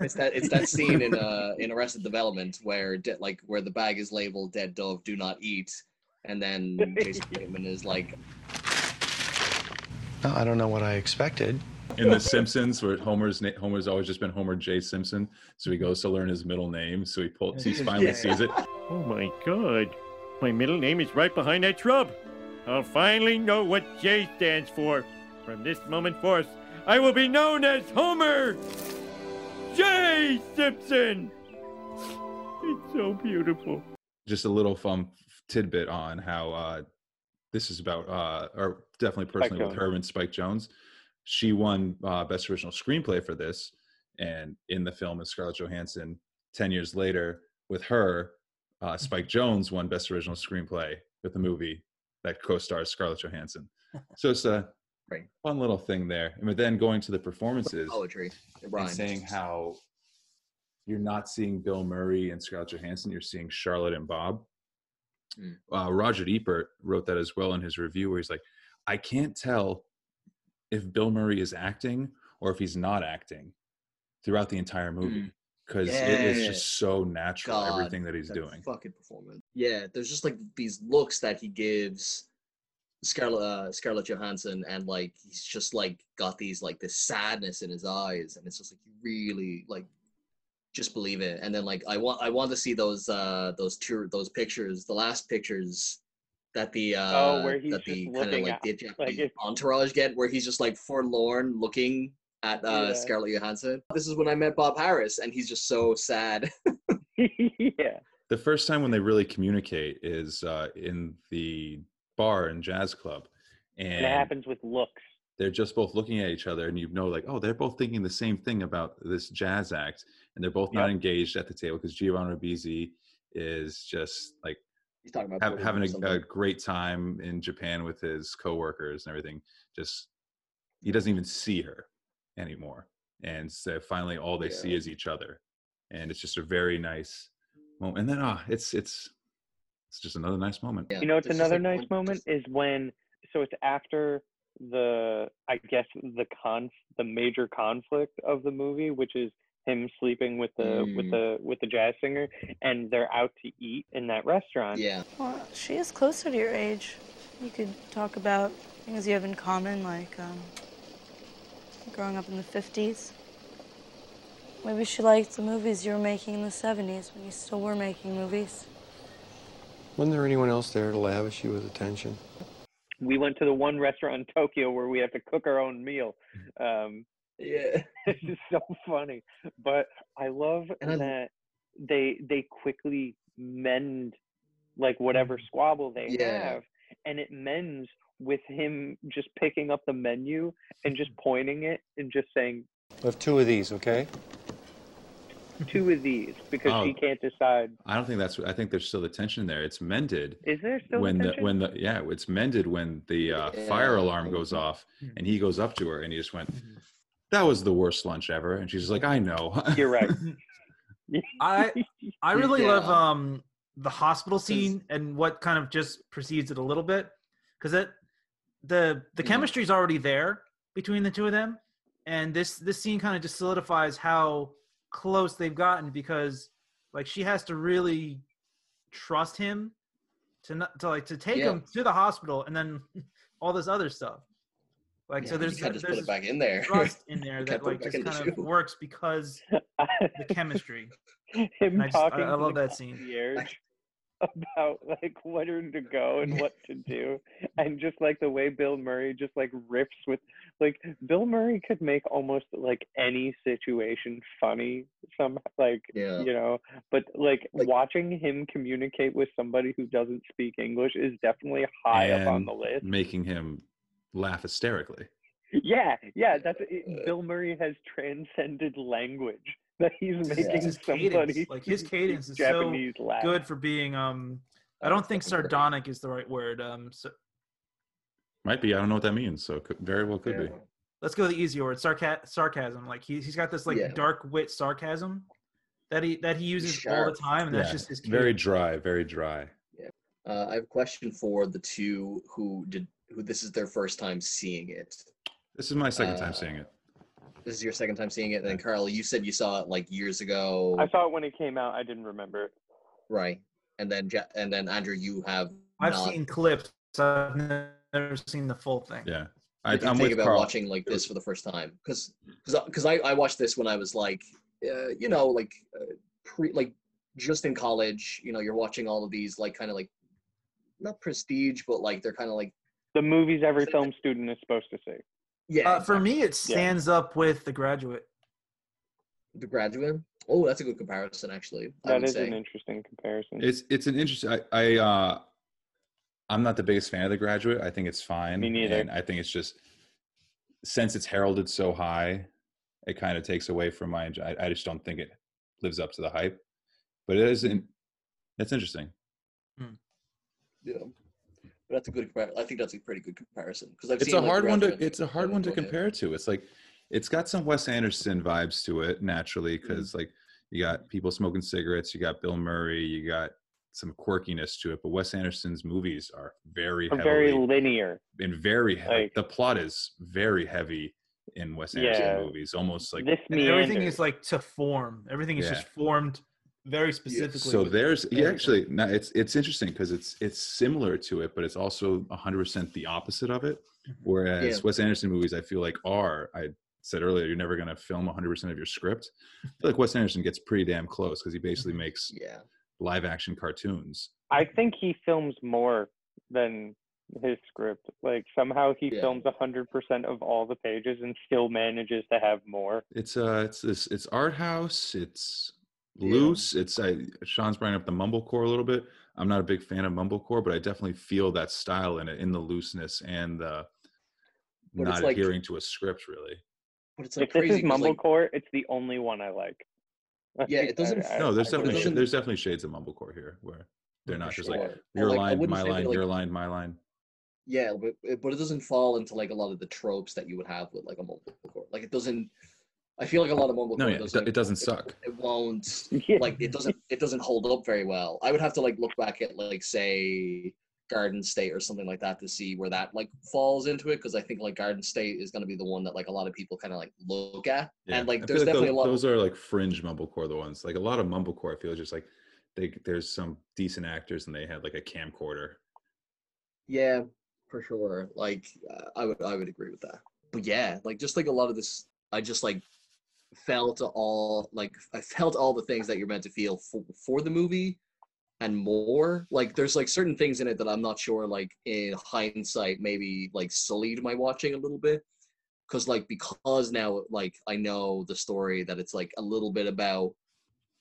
it's that it's that scene in uh in Arrested Development where de- like where the bag is labeled "Dead Dove, Do Not Eat," and then Jason Bateman is like, I don't know what I expected. In The Simpsons, where Homer's na- Homer's always just been Homer J. Simpson, so he goes to learn his middle name. So he pulls. He finally Yeah. sees it. Oh my god. My middle name is right behind that shrub. I'll finally know what J stands for. From this moment forth, I will be known as Homer J. Simpson. It's so beautiful. Just a little fun tidbit on how uh, this is about, uh, or definitely personally with Jonze. her and Spike Jonze. She won uh, Best Original Screenplay for this, and in the film is Scarlett Johansson. Ten years later, with her, uh, Spike Jonze won Best Original Screenplay with the movie that co-stars Scarlett Johansson. So it's a Right. fun little thing there. And then going to the performances Poetry. And saying how you're not seeing Bill Murray and Scarlett Johansson, you're seeing Charlotte and Bob. Mm. Uh, Roger Ebert wrote that as well in his review, where he's like, I can't tell if Bill Murray is acting or if he's not acting throughout the entire movie Mm. because it is just so natural God, everything that he's that doing. Fucking performance. Yeah, there's just like these looks that he gives Scarlett uh, Scarlett Johansson, and like he's just like got these like this sadness in his eyes, and it's just like you really like just believe it. And then like I want I want to see those uh those two those pictures, the last pictures that the uh Oh, where he's that the kind of like at- the like if- entourage get, where he's just like forlorn looking at uh Yeah. Scarlett Johansson. This is when I met Bob Harris, and he's just so sad. yeah. The first time when they really communicate is uh, in the bar and jazz club. And And it happens with looks. they're just both looking at each other and you know like oh they're both thinking the same thing about this jazz act and they're both not engaged at the table because giovanni Ribisi is just like He's talking about have, having a, a great time in japan with his coworkers and everything just he doesn't even see her anymore and so finally all they see is each other and it's just a very nice moment and then ah it's it's it's just another nice moment. Yeah, You know, it's there's just, another nice one- moment is when so it's after the I guess the con the major conflict of the movie, which is him sleeping with the with Mm. the with the jazz singer, and they're out to eat in that restaurant. Yeah. Well, she is closer to your age. You could talk about things you have in common, like um, growing up in the 50s. Maybe she liked the movies you were making in the 70s when you still were making movies. Wasn't there anyone else there to lavish you with attention? We went to the one restaurant in Tokyo where we have to cook our own meal. Um, Yeah. it's just so funny. But I love And I- that they they quickly mend like whatever squabble they Yeah. have, and it mends with him just picking up the menu and just pointing it and just saying We'll have two of these, okay? two of these because Oh. he can't decide. i don't think that's i think there's still the tension there it's mended Is there still when the tension? when the yeah it's mended when the uh, fire alarm goes off Mm-hmm. and he goes up to her and he just went that was the worst lunch ever and she's like i know You're right. I I really love um the hospital scene and what kind of just precedes it a little bit because it the the Mhm. chemistry's already there between the two of them and this this scene kind of just solidifies how close they've gotten because like she has to really trust him to not to like to take Yeah. him to the hospital and then all this other stuff like Yeah, so you there's can't just put there's it back in there. trust in there that can't put it like just kind of shoe. works because the chemistry him I just- talking I to love that scene. about like where to go and what to do and just like the way bill murray just like riffs with like bill murray could make almost like any situation funny some like Yeah. you know but like, Like- watching him communicate with somebody who doesn't speak english is definitely high up on the list making him laugh hysterically yeah yeah that's it, bill murray has transcended language that he's making his somebody cadence, like his cadence is Japanese so laugh. good for being um I don't think sardonic is the right word. Um so might be i don't know what that means so could, very well could be let's go the easy word, sarca- sarcasm. Like he he's got this like Yeah. dark wit sarcasm that he that he uses all the time and that's just his very dry very dry Uh, I have a question for the two who did who this is their first time seeing it. this is my second time Uh, seeing it This is your second time seeing it, and then Carl, you said you saw it like years ago, I saw it when it came out. I didn't remember it. right? And then Ja- and then Andrew, you have I've not. seen clips. I've never seen the full thing. yeah What I, do you i'm think about carl watching like this for the first time? Because because I, I watched this when I was like, uh, you know, like uh, pre like just in college. You know, you're watching all of these like kind of like not prestige, but like they're kind of like The movies every film student is supposed to see. yeah. Uh, for me, it Yeah. stands up with The Graduate. The Graduate. Oh, that's a good comparison, actually. I That would is say. an interesting comparison. it's it's an interesting i i uh I'm not the biggest fan of The Graduate. I think it's fine. Me neither. And I think it's just since it's heralded so high, it kind of takes away from my. I, I just don't think it lives up to the hype. But it is. In, it's interesting. Yeah. But that's a good compar- I think that's a pretty good comparison because I've It's seen a like, hard one to. It's a hard one to enjoyed it. compare to. It's like it's got some Wes Anderson vibes to it naturally Mm-hmm. because like you got people smoking cigarettes, you got Bill Murray, you got some quirkiness to it. But Wes Anderson's movies are very Are heavily very linear. and very heavy. Like- the plot is very heavy in Wes Anderson Yeah. movies, almost like This And everything is like to form. Everything is Yeah. just formed very specifically. so there's yeah, actually no, it's it's interesting because it's it's similar to it but it's also 100% the opposite of it whereas Yeah. wes anderson movies i feel like are i said earlier you're never going to film 100% of your script i feel like wes anderson gets pretty damn close because he basically makes yeah live action cartoons I think he films more than his script. Like somehow he Yeah. films hundred percent of all the pages and still manages to have more. it's uh it's this it's art house it's loose it's i sean's bringing up the mumblecore a little bit i'm not a big fan of mumblecore but i definitely feel that style in it in the looseness and the But not like- adhering to a script really But it's like if this crazy is 'cause, like, Mumblecore, it's the only one I like. Yeah, it doesn't I- I- No, there's I definitely really- doesn't- there's definitely shades of mumblecore here where they're not just sure. like your like, line, my line, like- your line, my line. yeah, but it, but it doesn't fall into like a lot of the tropes that you would have with like a mumblecore. Like it doesn't. I feel like a lot of mumblecore No, yeah, it, doesn't. it doesn't suck. It won't Yeah. like it doesn't it doesn't hold up very well. I would have to like look back at like say Garden State or something like that to see where that like falls into it because I think like Garden State is going to be the one that like a lot of people kind of like look at Yeah. and like there's feel definitely those, a lot. those are like fringe mumblecore the ones. Like a lot of mumblecore, I feel just like they there's some decent actors and they had like a camcorder. Yeah, for sure. Like uh, I would I would agree with that. But yeah, like just like a lot of this, I just like felt all like I felt all the things that you're meant to feel for, for the movie and more. Like there's like certain things in it that I'm not sure like in hindsight maybe like sullied my watching a little bit. Cause like because now like I know the story that it's like a little bit about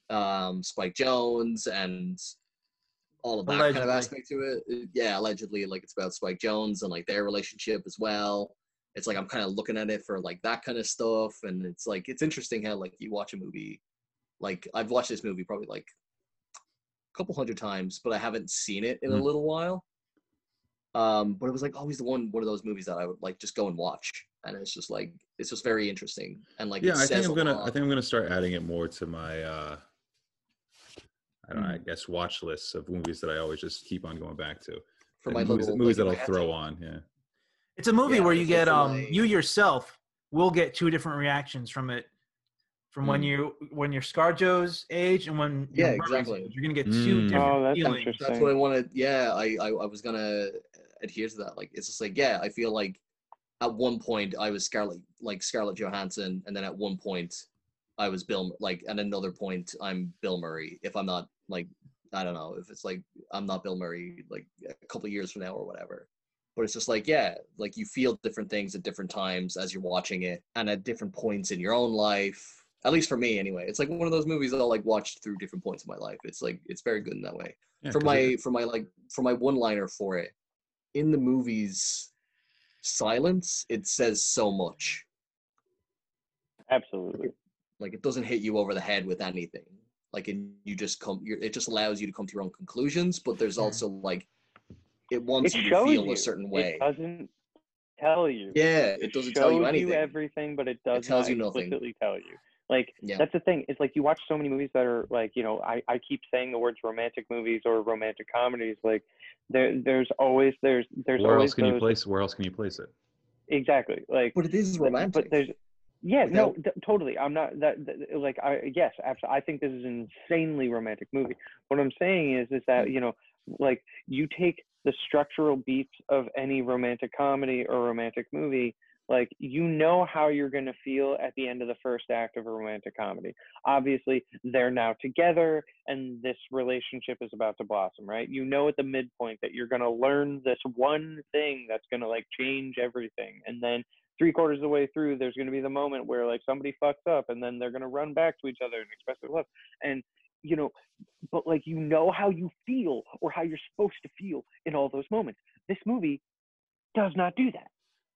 um Spike Jonze and all of that kind of aspect to it. Uh, Yeah, allegedly, like it's about Spike Jonze and like their relationship as well. It's like I'm kind of looking at it for like that kind of stuff, and it's like it's interesting how like you watch a movie. Like I've watched this movie probably like a couple hundred times, but I haven't seen it in a Mm. little while. Um, but it was like always the one one of those movies that I would like just go and watch, and it's just like it's just very interesting and like yeah, I think I'm gonna I think I'm gonna start adding it more to my uh I don't know. I guess watch lists of movies that I always just keep on going back to. For And my movies, little, movies like, that I'll throw to- on, yeah. It's a movie Yeah, where you get um you yourself will get two different reactions from it. From when Mm. you when you're ScarJo's age and when Yeah, you're exactly. age. You're gonna get two Mm. different Oh, that's feelings. interesting. That's what I wanted. Yeah, I, I I was gonna adhere to that. Like it's just like yeah, I feel like at one point I was Scarlett like Scarlett Johansson, and then at one point I was Bill like at another point I'm Bill Murray. If I'm not like I don't know if it's like I'm not Bill Murray like a couple years from now or whatever. But it's just like yeah, like you feel different things at different times as you're watching it, and at different points in your own life. At least for me, anyway. It's like one of those movies that I'll like watch through different points of my life. It's like it's very good in that way Yeah, for 'cause my for my like for my one liner for it in the movie's silence it says so much Absolutely. like it doesn't hit you over the head with anything like and you just come you're, it just allows you to come to your own conclusions but there's also like it wants It you to feel you. a certain way It doesn't tell you. yeah it doesn't tell you shows anything everything, but it does tells not you nothing. explicitly tell you. Like Yeah. that's the thing. It's like you watch so many movies that are like you know I, I keep saying the words romantic movies or romantic comedies. Like there there's always there's there's Where always else can you place where else can you place it? exactly like but it is but- romantic But there's yeah no th- totally. I'm not that, that like I yes absolutely. I think this is an insanely romantic movie. What I'm saying is is that hmm. you know like you take the structural beats of any romantic comedy or romantic movie like you know how you're going to feel at the end of the first act of a romantic comedy. Obviously they're now together and this relationship is about to blossom right? You know at the midpoint that you're going to learn this one thing that's going to like change everything and then three quarters of the way through there's going to be the moment where like somebody fucks up and then they're going to run back to each other and express their love and you know, but like you know how you feel or how you're supposed to feel in all those moments. This movie does not do that.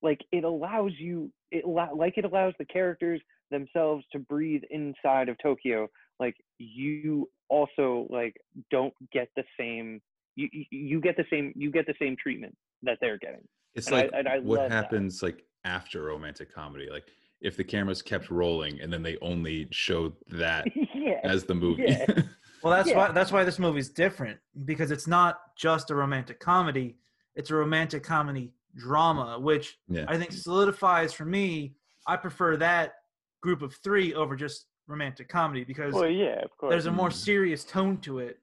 Like it allows you, it like it allows the characters themselves to breathe inside of Tokyo. Like you also like don't get the same. You you- get the same you get the same treatment that they're getting. It's And I- like and I what love that. happens like after romantic comedy. Like if the cameras kept rolling and then they only showed that Yeah, as the movie. yeah. Well, that's Yeah. why that's why this movie's different because it's not just a romantic comedy; it's a romantic comedy drama, which Yeah. I think solidifies for me. I prefer that group of three over just romantic comedy because Well, yeah, of course. there's a more serious tone to it.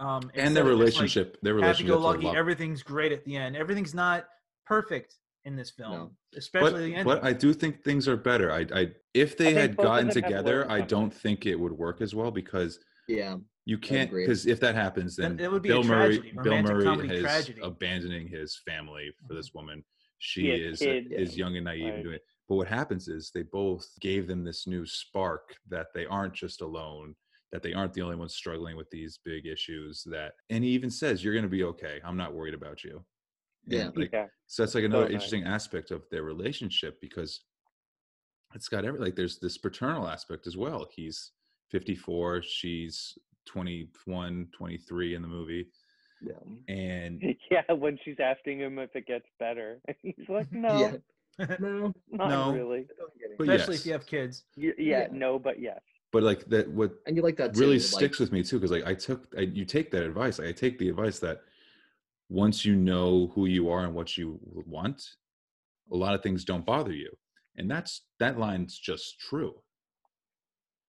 Um, And their instead of just, like, relationship- their relationship's a happy-go-lucky, everything's great at the end. Everything's not perfect in this film, but, especially the ending. but I do think things are better. I, I if they think had gotten together, I don't think it would work as well because Yeah, you can't because if that happens, then Then it would be a Bill Murray, Bill Murray comedy is tragedy. abandoning his family for mm-hmm. this woman. She Yeah, is kid, is young and naive right. and doing it. But what happens is they both gave them this new spark that they aren't just alone, that they aren't the only ones struggling with these big issues. That and he even says, "You're going to be okay. I'm not worried about you." And, Yeah. like, Yeah. so that's like another Totally. interesting aspect of their relationship because it's got every like there's this paternal aspect as well. He's 54, she's 21, 23 in the movie. Yeah. And Yeah, when she's asking him if it gets better, he's like, no, no, not No, really. but especially yes. if you have kids. Y- yeah, Yeah. no, but yes. but like that what And you like that really too, sticks like- with me too because like i took I, you take that advice like, i take the advice that once you know who you are and what you want a lot of things don't bother you and that's that line's just true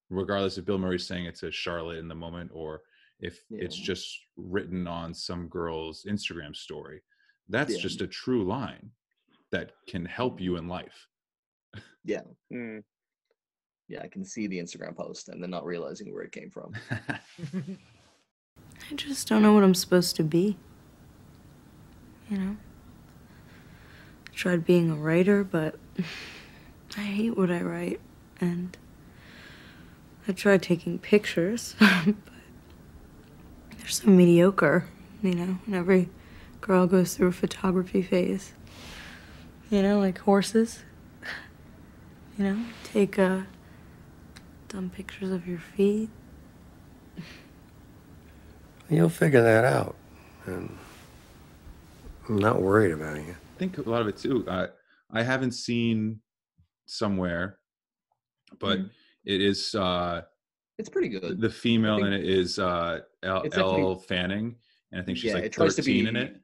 regardless if bill murray's saying it to charlotte in the moment or if it's just written on some girl's instagram story that's Yeah. just a true line that can help you in life Yeah. Mm. Yeah, I can see the Instagram post and then not realizing where it came from. I just don't know what I'm supposed to be. You know? I tried being a writer, but I hate what I write. And I tried taking pictures, but they're so mediocre, you know? And every girl goes through a photography phase. You know, like horses. You know, take uh, dumb pictures of your feet. You'll figure that out. And I'm not worried about you. I think a lot of it too. Uh, I haven't seen somewhere, but Mm. it is uh, It's pretty good. the female in it is uh, Elle, It's definitely- Elle Fanning, and I think she's Yeah, like it tries to thirteen in it.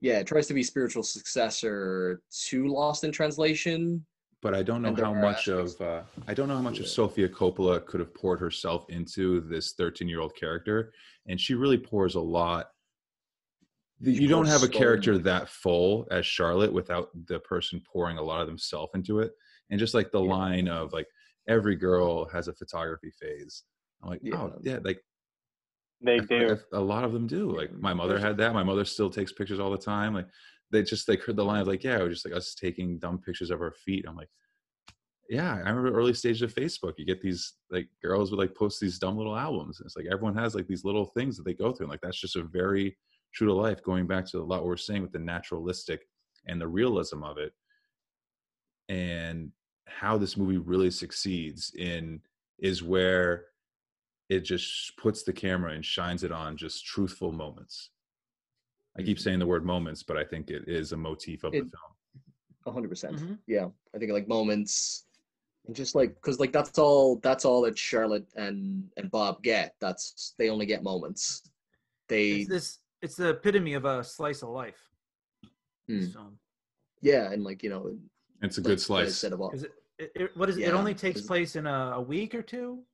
Yeah, it tries to be spiritual successor to Lost in Translation. But I don't know how are much of uh, I don't know how much of Sofia Coppola could have poured herself into this thirteen-year-old character, and she really pours a lot. The- You don't have a character much. that full as Charlotte without the person pouring a lot of themselves into it, and just like the line of like every girl has a photography phase. I'm like, oh yeah, like They I do. like a lot of them do. Like my mother had that. My mother still takes pictures all the time. Like they just like heard the line of like, yeah, it was just like us taking dumb pictures of our feet. I'm like, yeah, I remember early stages of Facebook. You get these like girls would like post these dumb little albums. And it's like everyone has like these little things that they go through. And like that's just a very true to life. Going back to a lot what we're saying with the naturalistic and the realism of it, and how this movie really succeeds in is where it just puts the camera and shines it on just truthful moments. I keep saying the word moments, but I think it is a motif of the film. A hundred percent. Mm-hmm. Yeah, I think like moments, and just like because like that's all that's all that Charlotte and and Bob get. That's they only get moments. They It's this. It's the epitome of a slice of life. Mm. film. yeah, and like you know, It's a like good what I slice. said about Is it, it, it- what is it? Yeah, It only takes place in a, a week or two,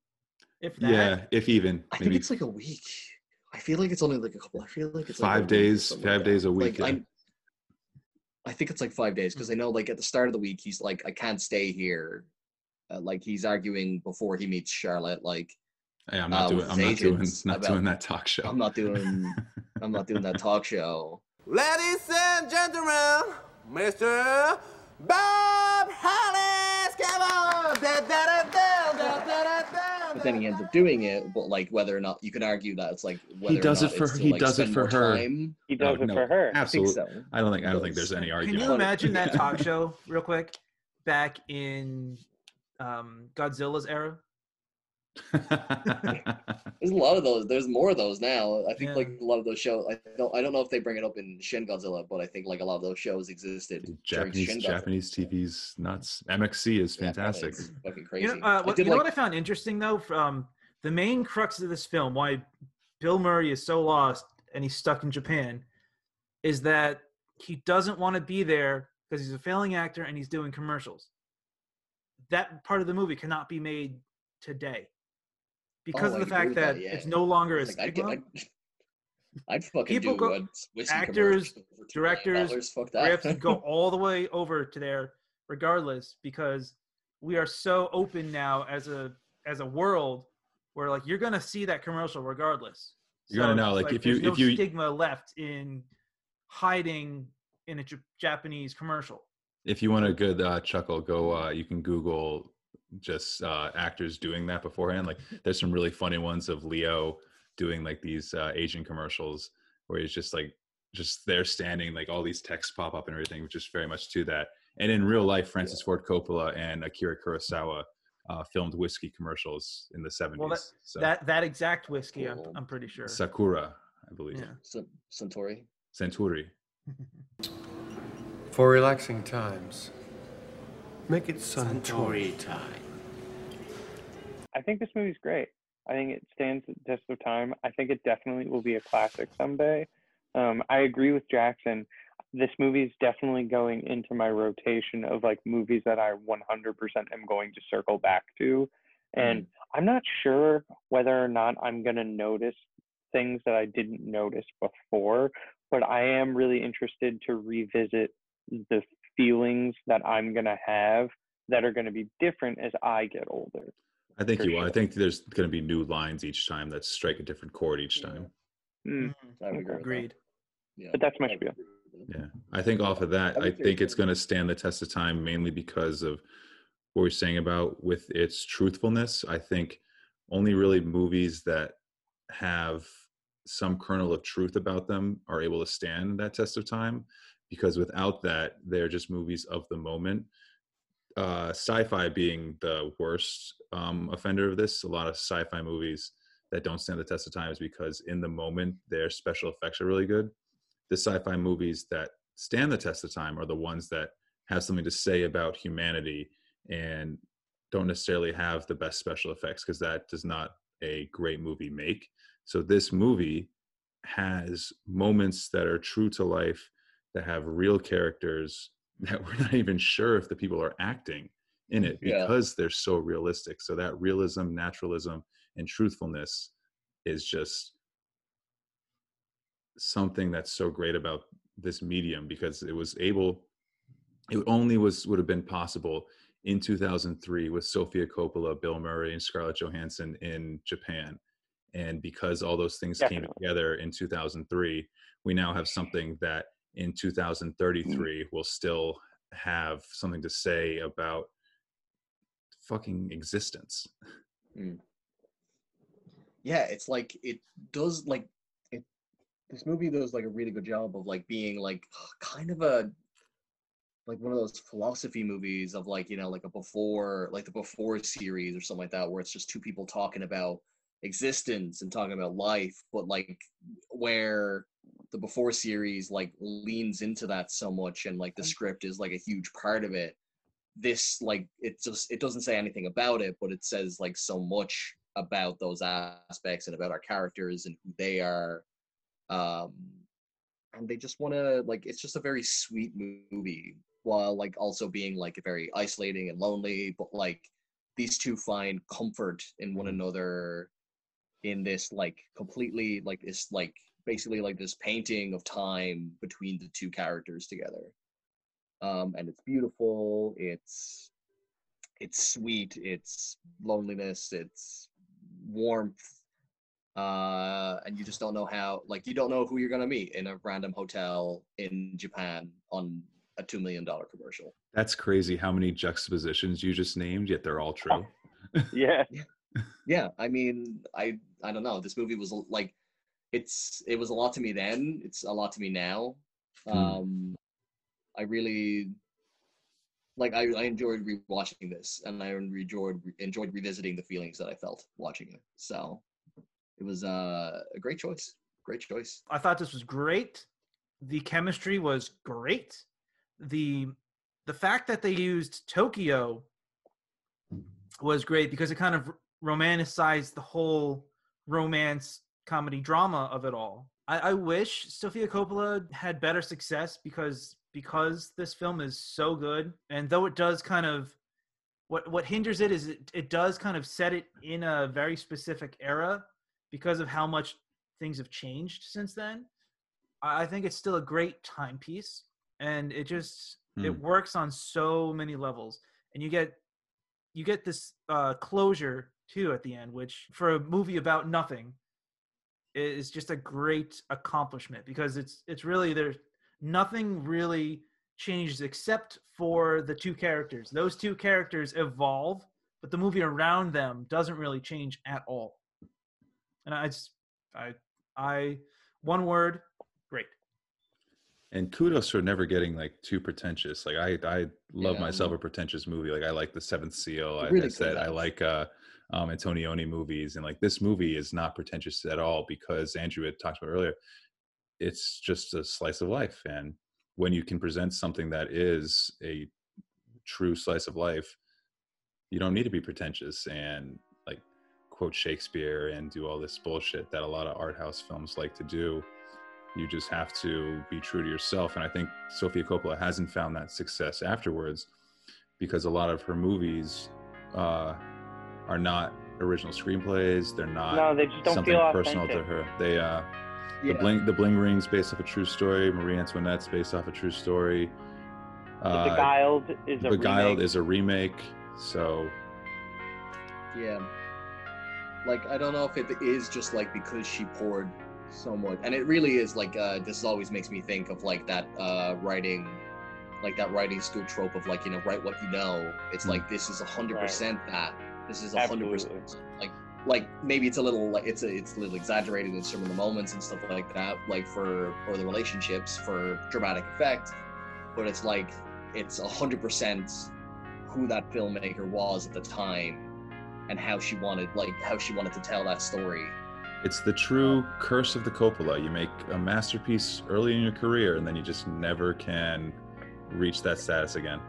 if that. Yeah, if even I think it's like a week. I feel like it's only like a couple. I feel like it's five week or days, five like days a week. Like yeah. I, I think it's like five days because I know like at the start of the week he's like I can't stay here. Uh, like he's arguing before he meets Charlotte. Like Hey, I'm not uh, doing. I'm not doing. Not about- doing that talk show. I'm not doing. I'm not doing that talk show. Ladies and gentlemen, Mr. Bob Hollis, come on! Da, da, da, da, da, da, da, da, but then he ends up doing it. But like whether or not you could argue that it's like whether he does or it for it's to, he like, does it for her. time. He does No, it no, for her. Absolutely. so. I don't think I don't think there's any argument. Can you imagine that talk show real quick back in um, Godzilla's era? There's a lot of those. There's more of those now. I think Yeah. like a lot of those shows. I don't. I don't know if they bring it up in Shin Godzilla, but I think like a lot of those shows existed Japanese Shin Japanese TV's nuts. MXC is fantastic. it's fucking crazy. You know, uh, what, did you know like- what I found interesting though? From the main crux of this film, why Bill Murray is so lost and he's stuck in Japan, is that he doesn't want to be there because he's a failing actor and he's doing commercials. That part of the movie cannot be made today because Oh, of the fact that, that, yeah. it's no longer a Like, I'd, stigma. I'd, I'd fucking People do go- a actors, commercial for $2 million. directors, Fuck scripts that. go all the way over to there regardless because we are so open now as a as a world where like you're gonna see that commercial regardless. You're gonna know, it's like, if you- no if you- stigma left in hiding in a J- Japanese commercial. if you want a good uh, chuckle, go. Uh, you can Google just uh, actors doing that beforehand. Like, there's some really funny ones of Leo doing like these uh, Asian commercials where he's just like just there standing, like all these texts pop up and everything, which is very much to that. And in real life, Francis Ford Coppola and Akira Kurosawa uh, filmed whiskey commercials in the 70s. Well, that so that, that exact whiskey, I'm, I'm pretty sure. Sakura, I believe. Yeah. Sun- Suntory. Centuri. For relaxing times, make it Suntory time. I think this movie's great. I think it stands the test of time. I think it definitely will be a classic someday. Um, I agree with Jackson. This movie is definitely going into my rotation of like movies that I 100% am going to circle back to. And I'm not sure whether or not I'm going to notice things that I didn't notice before, but I am really interested to revisit the feelings that I'm going to have that are going to be different as I get older. I think you will. I think there's going to be new lines each time that strike a different chord each time. Mm, I would agree that. Agreed. Yeah. But that's my spiel. Yeah, I think off of that, I I think think it's going to stand the test of time mainly because of what we're saying about with its truthfulness. I think only really movies that have some kernel of truth about them are able to stand that test of time because without that, they're just movies of the moment. Uh, sci-fi being the worst um, offender of this, a lot of sci-fi movies that don't stand the test of time is because in the moment their special effects are really good the sci-fi movies that stand the test of time are the ones that have something to say about humanity and don't necessarily have the best special effects because that does not a great movie make so this movie has moments that are true to life that have real characters that we're not even sure if the people are acting in it Yeah. because they're so realistic so that realism naturalism and truthfulness is just something that's so great about this medium because it was able it only was would have been possible in 2003 with Sofia Coppola, Bill Murray, and Scarlett Johansson in Japan. And because all those things came together in 2003, we now have something that in 2033 will still have something to say about fucking existence. Mm. Yeah, it's like it does like it. This movie does like a really good job of like being like kind of a like one of those philosophy movies of like you know like a before like the before series or something like that where it's just two people talking about existence and talking about life but like where the before series like leans into that so much and like the script is like a huge part of it this like it just it doesn't say anything about it but it says like so much about those aspects and about our characters and who they are um and they just want to like it's just a very sweet movie while like also being like very isolating and lonely but like these two find comfort in one another in this like completely like this like basically like this painting of time between the two characters together um and it's beautiful it's it's sweet it's loneliness it's warmth uh and you just don't know how like you don't know who you're going to meet in a random hotel in japan on a two million dollar commercial That's crazy how many juxtapositions you just named, yet they're all true. Yeah. yeah, I mean, I I don't know. This movie was like, it's it was a lot to me then. It's a lot to me now. Hmm. Um, I really like. I, I enjoyed rewatching this, and I enjoyed enjoyed revisiting the feelings that I felt watching it. So it was uh, a great choice. Great choice. I thought this was great. The chemistry was great. The the fact that they used Tokyo was great because it kind of romanticized the whole romance comedy drama of it all. I, I wish Sofia Coppola had better success because because this film is so good, and though it does kind of what what hinders it is it, it does kind of set it in a very specific era because of how much things have changed since then. I I think it's still a great timepiece, and it just it Hmm. works on so many levels, and you get you get this uh, closure too at the end, which for a movie about nothing is just a great accomplishment because it's it's really there's nothing really changes except for the two characters. Those two characters evolve, but the movie around them doesn't really change at all. And I just I I one word, great. And kudos for never getting like too pretentious. Like I, I love Yeah. myself a pretentious movie. Like I like The Seventh Seal. I, Really I good said I like uh, um, Antonioni movies, and like this movie is not pretentious at all because Andrew had talked about earlier. It's just a slice of life, and when you can present something that is a true slice of life, you don't need to be pretentious and like quote Shakespeare and do all this bullshit that a lot of art house films like to do you just have to be true to yourself and i think sofia coppola hasn't found that success afterwards because a lot of her movies uh, are not original screenplays they're not No, they just don't something feel personal to her they uh the Yeah. bling the bling rings based off a true story marie antoinette's based off a true story uh, The Beguiled is a Beguiled remake. is a remake so Yeah. Like I don't know if it is just like because she poured so much, and it really is like uh, this always makes me think of like that uh, writing, like that writing school trope of like you know write what you know. It's Hmm. like this is a hundred percent that. This is a hundred percent like like maybe it's a little like it's a it's a little exaggerated in some of the moments and stuff like that, like for or the relationships for dramatic effect, but it's like it's a hundred percent who that filmmaker was at the time and how she wanted like how she wanted to tell that story It's the true curse of the Coppola. You make a masterpiece early in your career, and then you just never can reach that status again.